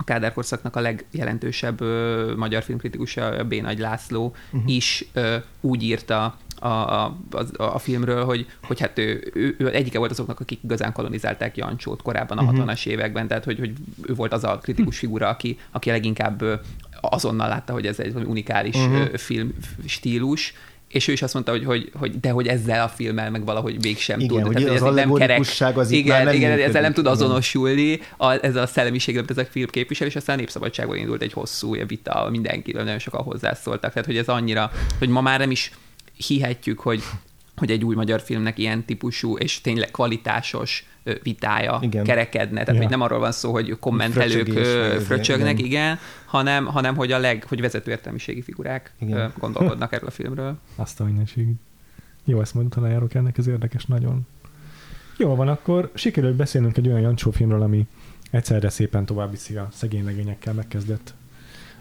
a Kádár korszaknak a legjelentősebb ö, magyar filmkritikusa, B. Nagy László uh-huh. is ö, úgy írta a, a, a, a filmről, hogy, hogy hát ő, ő, ő egyike volt azoknak, akik igazán kolonizálták Jancsót korábban a uh-huh. 60-as években, tehát hogy, hogy ő volt az a kritikus figura, aki, aki leginkább azonnal látta, hogy ez egy unikális uh-huh. film stílus, és ő is azt mondta, hogy, hogy, hogy de hogy ezzel a filmmel meg valahogy mégsem igen, tud. Hogy tehát, az ez nem kerek. Az igen, nem igen, ezzel nem tud azonosulni a, ez a szellemiség, amit ez a film képvisel, és aztán a Népszabadságban indult egy hosszú vita, mindenkiről nagyon sokan hozzászóltak. Tehát, hogy ez annyira, hogy ma már nem is hihetjük, hogy hogy egy új magyar filmnek ilyen típusú és tényleg kvalitásos vitája igen. kerekedne. Tehát, ja. hogy nem arról van szó, hogy kommentelők fröcsögnek, igen. igen, hanem, hanem hogy a leg, hogy vezető értelmiségi figurák igen. [LAUGHS] gondolkodnak erről a filmről. Azt a mindenségét. Jó, ezt majd utána járok ennek, ez érdekes nagyon. Jó van, akkor sikerült beszélnünk egy olyan Jancsó filmről, ami egyszerre szépen tovább viszi a szegény legényekkel megkezdett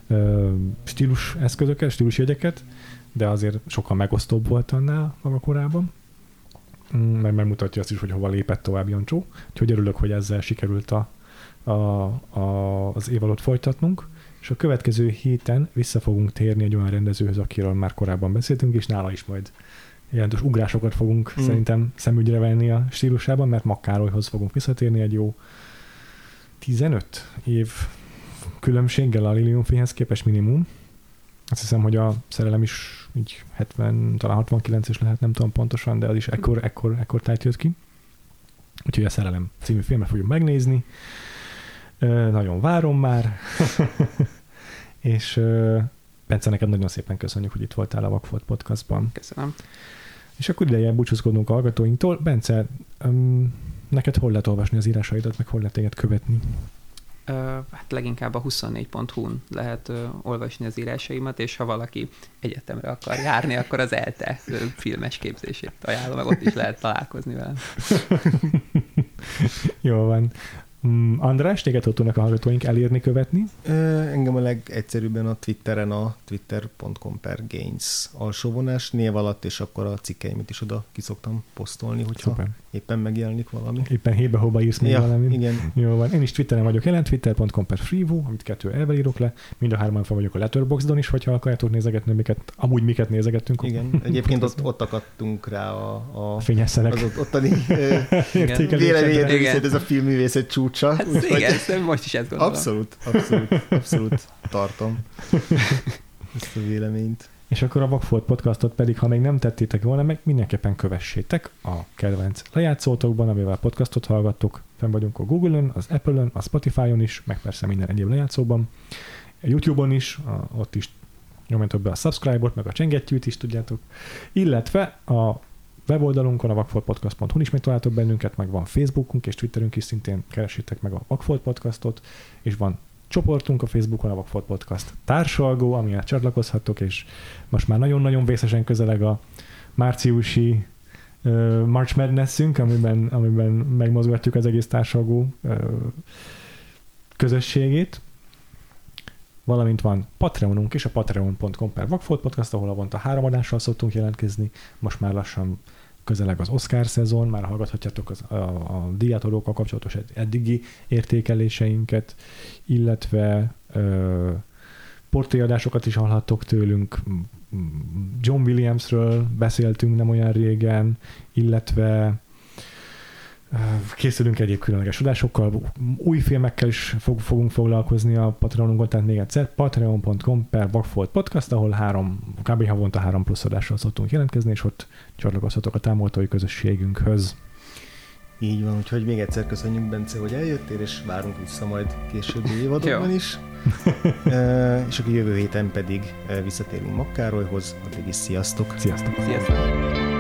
ö, stílus eszközöket, stílus jegyeket, de azért sokkal megosztóbb volt annál maga korában, mm, mert megmutatja azt is, hogy hova lépett tovább Jancsó. Úgyhogy örülök, hogy ezzel sikerült a, a, a, az év alatt folytatnunk, és a következő héten vissza fogunk térni egy olyan rendezőhöz, akiről már korábban beszéltünk, és nála is majd jelentős ugrásokat fogunk mm. szerintem szemügyre venni a stílusában, mert Makkárolyhoz fogunk visszatérni egy jó 15 év különbséggel a Liliumfényhez képest minimum. Azt hiszem, hogy a szerelem is így 70, talán 69 is lehet, nem tudom pontosan, de az is ekkor, ekkor, ekkor tájt jött ki. Úgyhogy a Szerelem című filmet fogjuk megnézni. Ö, nagyon várom már. [LAUGHS] és ö, Bence, neked nagyon szépen köszönjük, hogy itt voltál a Vakfolt podcastban. Köszönöm. És akkor ideje búcsúzkodnunk a hallgatóinktól. Bence, um, neked hol lehet olvasni az írásaidat, meg hol lehet téged követni? Hát leginkább a 24.hu-n lehet olvasni az írásaimat, és ha valaki egyetemre akar járni, akkor az ELTE filmes képzését ajánlom, meg ott is lehet találkozni velem. [LAUGHS] Jó van. Mm, András, téged hogy tudnak a hallgatóink elérni, követni? Ö, engem a legegyszerűbben a Twitteren a twitter.com per gains alsóvonás név alatt, és akkor a cikkeimet is oda kiszoktam posztolni, hogyha Szuper. éppen megjelenik valami. Éppen hébe-hóba írsz még ja, valami. Igen. Jó van. Én is Twitteren vagyok jelen, twitter.com per freevo, amit kettő elvel írok le. Mind a hárman fel vagyok a Letterboxdon is, hogyha akarjátok nézegetni, miket, amúgy miket nézegettünk. Igen, egyébként ott, ott akadtunk rá a, a fényeszelek. Az ott, ottani [LAUGHS] véleményedre, ez a filmművészet csúcs csúcsa. Hát úgy, igen, hogy... most is ezt gondolom. Abszolút, abszolút, abszolút tartom [LAUGHS] ezt a véleményt. És akkor a Vagfolt podcastot pedig, ha még nem tettétek volna, meg mindenképpen kövessétek a kedvenc lejátszótokban, amivel podcastot hallgattok. Fenn vagyunk a Google-ön, az Apple-ön, a Spotify-on is, meg persze minden egyéb lejátszóban. A YouTube-on is, a, ott is nyomjatok be a subscribe-ot, meg a csengettyűt is tudjátok. Illetve a weboldalunkon, a vakfoltpodcast.hu is megtaláltok bennünket, meg van Facebookunk és Twitterünk is, szintén keresétek meg a Vakfolt Podcastot, és van csoportunk a Facebookon, a Vakfolt Podcast társalgó, amihez csatlakozhattok, és most már nagyon-nagyon vészesen közeleg a márciusi March Madness-ünk, amiben, amiben megmozgatjuk az egész társadalmú közösségét, valamint van Patreonunk és a patreon.com per Vagfolt Podcast, ahol avonta három adással szoktunk jelentkezni, most már lassan közeleg az Oscar szezon, már hallgathatjátok az, a, a díjátadókkal kapcsolatos eddigi értékeléseinket, illetve ö, portréadásokat is hallhattok tőlünk, John Williamsről beszéltünk nem olyan régen, illetve készülünk egyéb különleges adásokkal, új filmekkel is fog, fogunk foglalkozni a Patreonunkon, tehát még egyszer patreon.com per Vagfolt Podcast, ahol három, kb. havonta három plusz adással szoktunk jelentkezni, és ott csatlakozhatok a támogatói közösségünkhöz. Így van, úgyhogy még egyszer köszönjük, Bence, hogy eljöttél, és várunk vissza majd későbbi évadokban is. [LAUGHS] e, és akkor jövő héten pedig visszatérünk Makkárolyhoz, addig is sziasztok! Sziasztok! Sziasztok!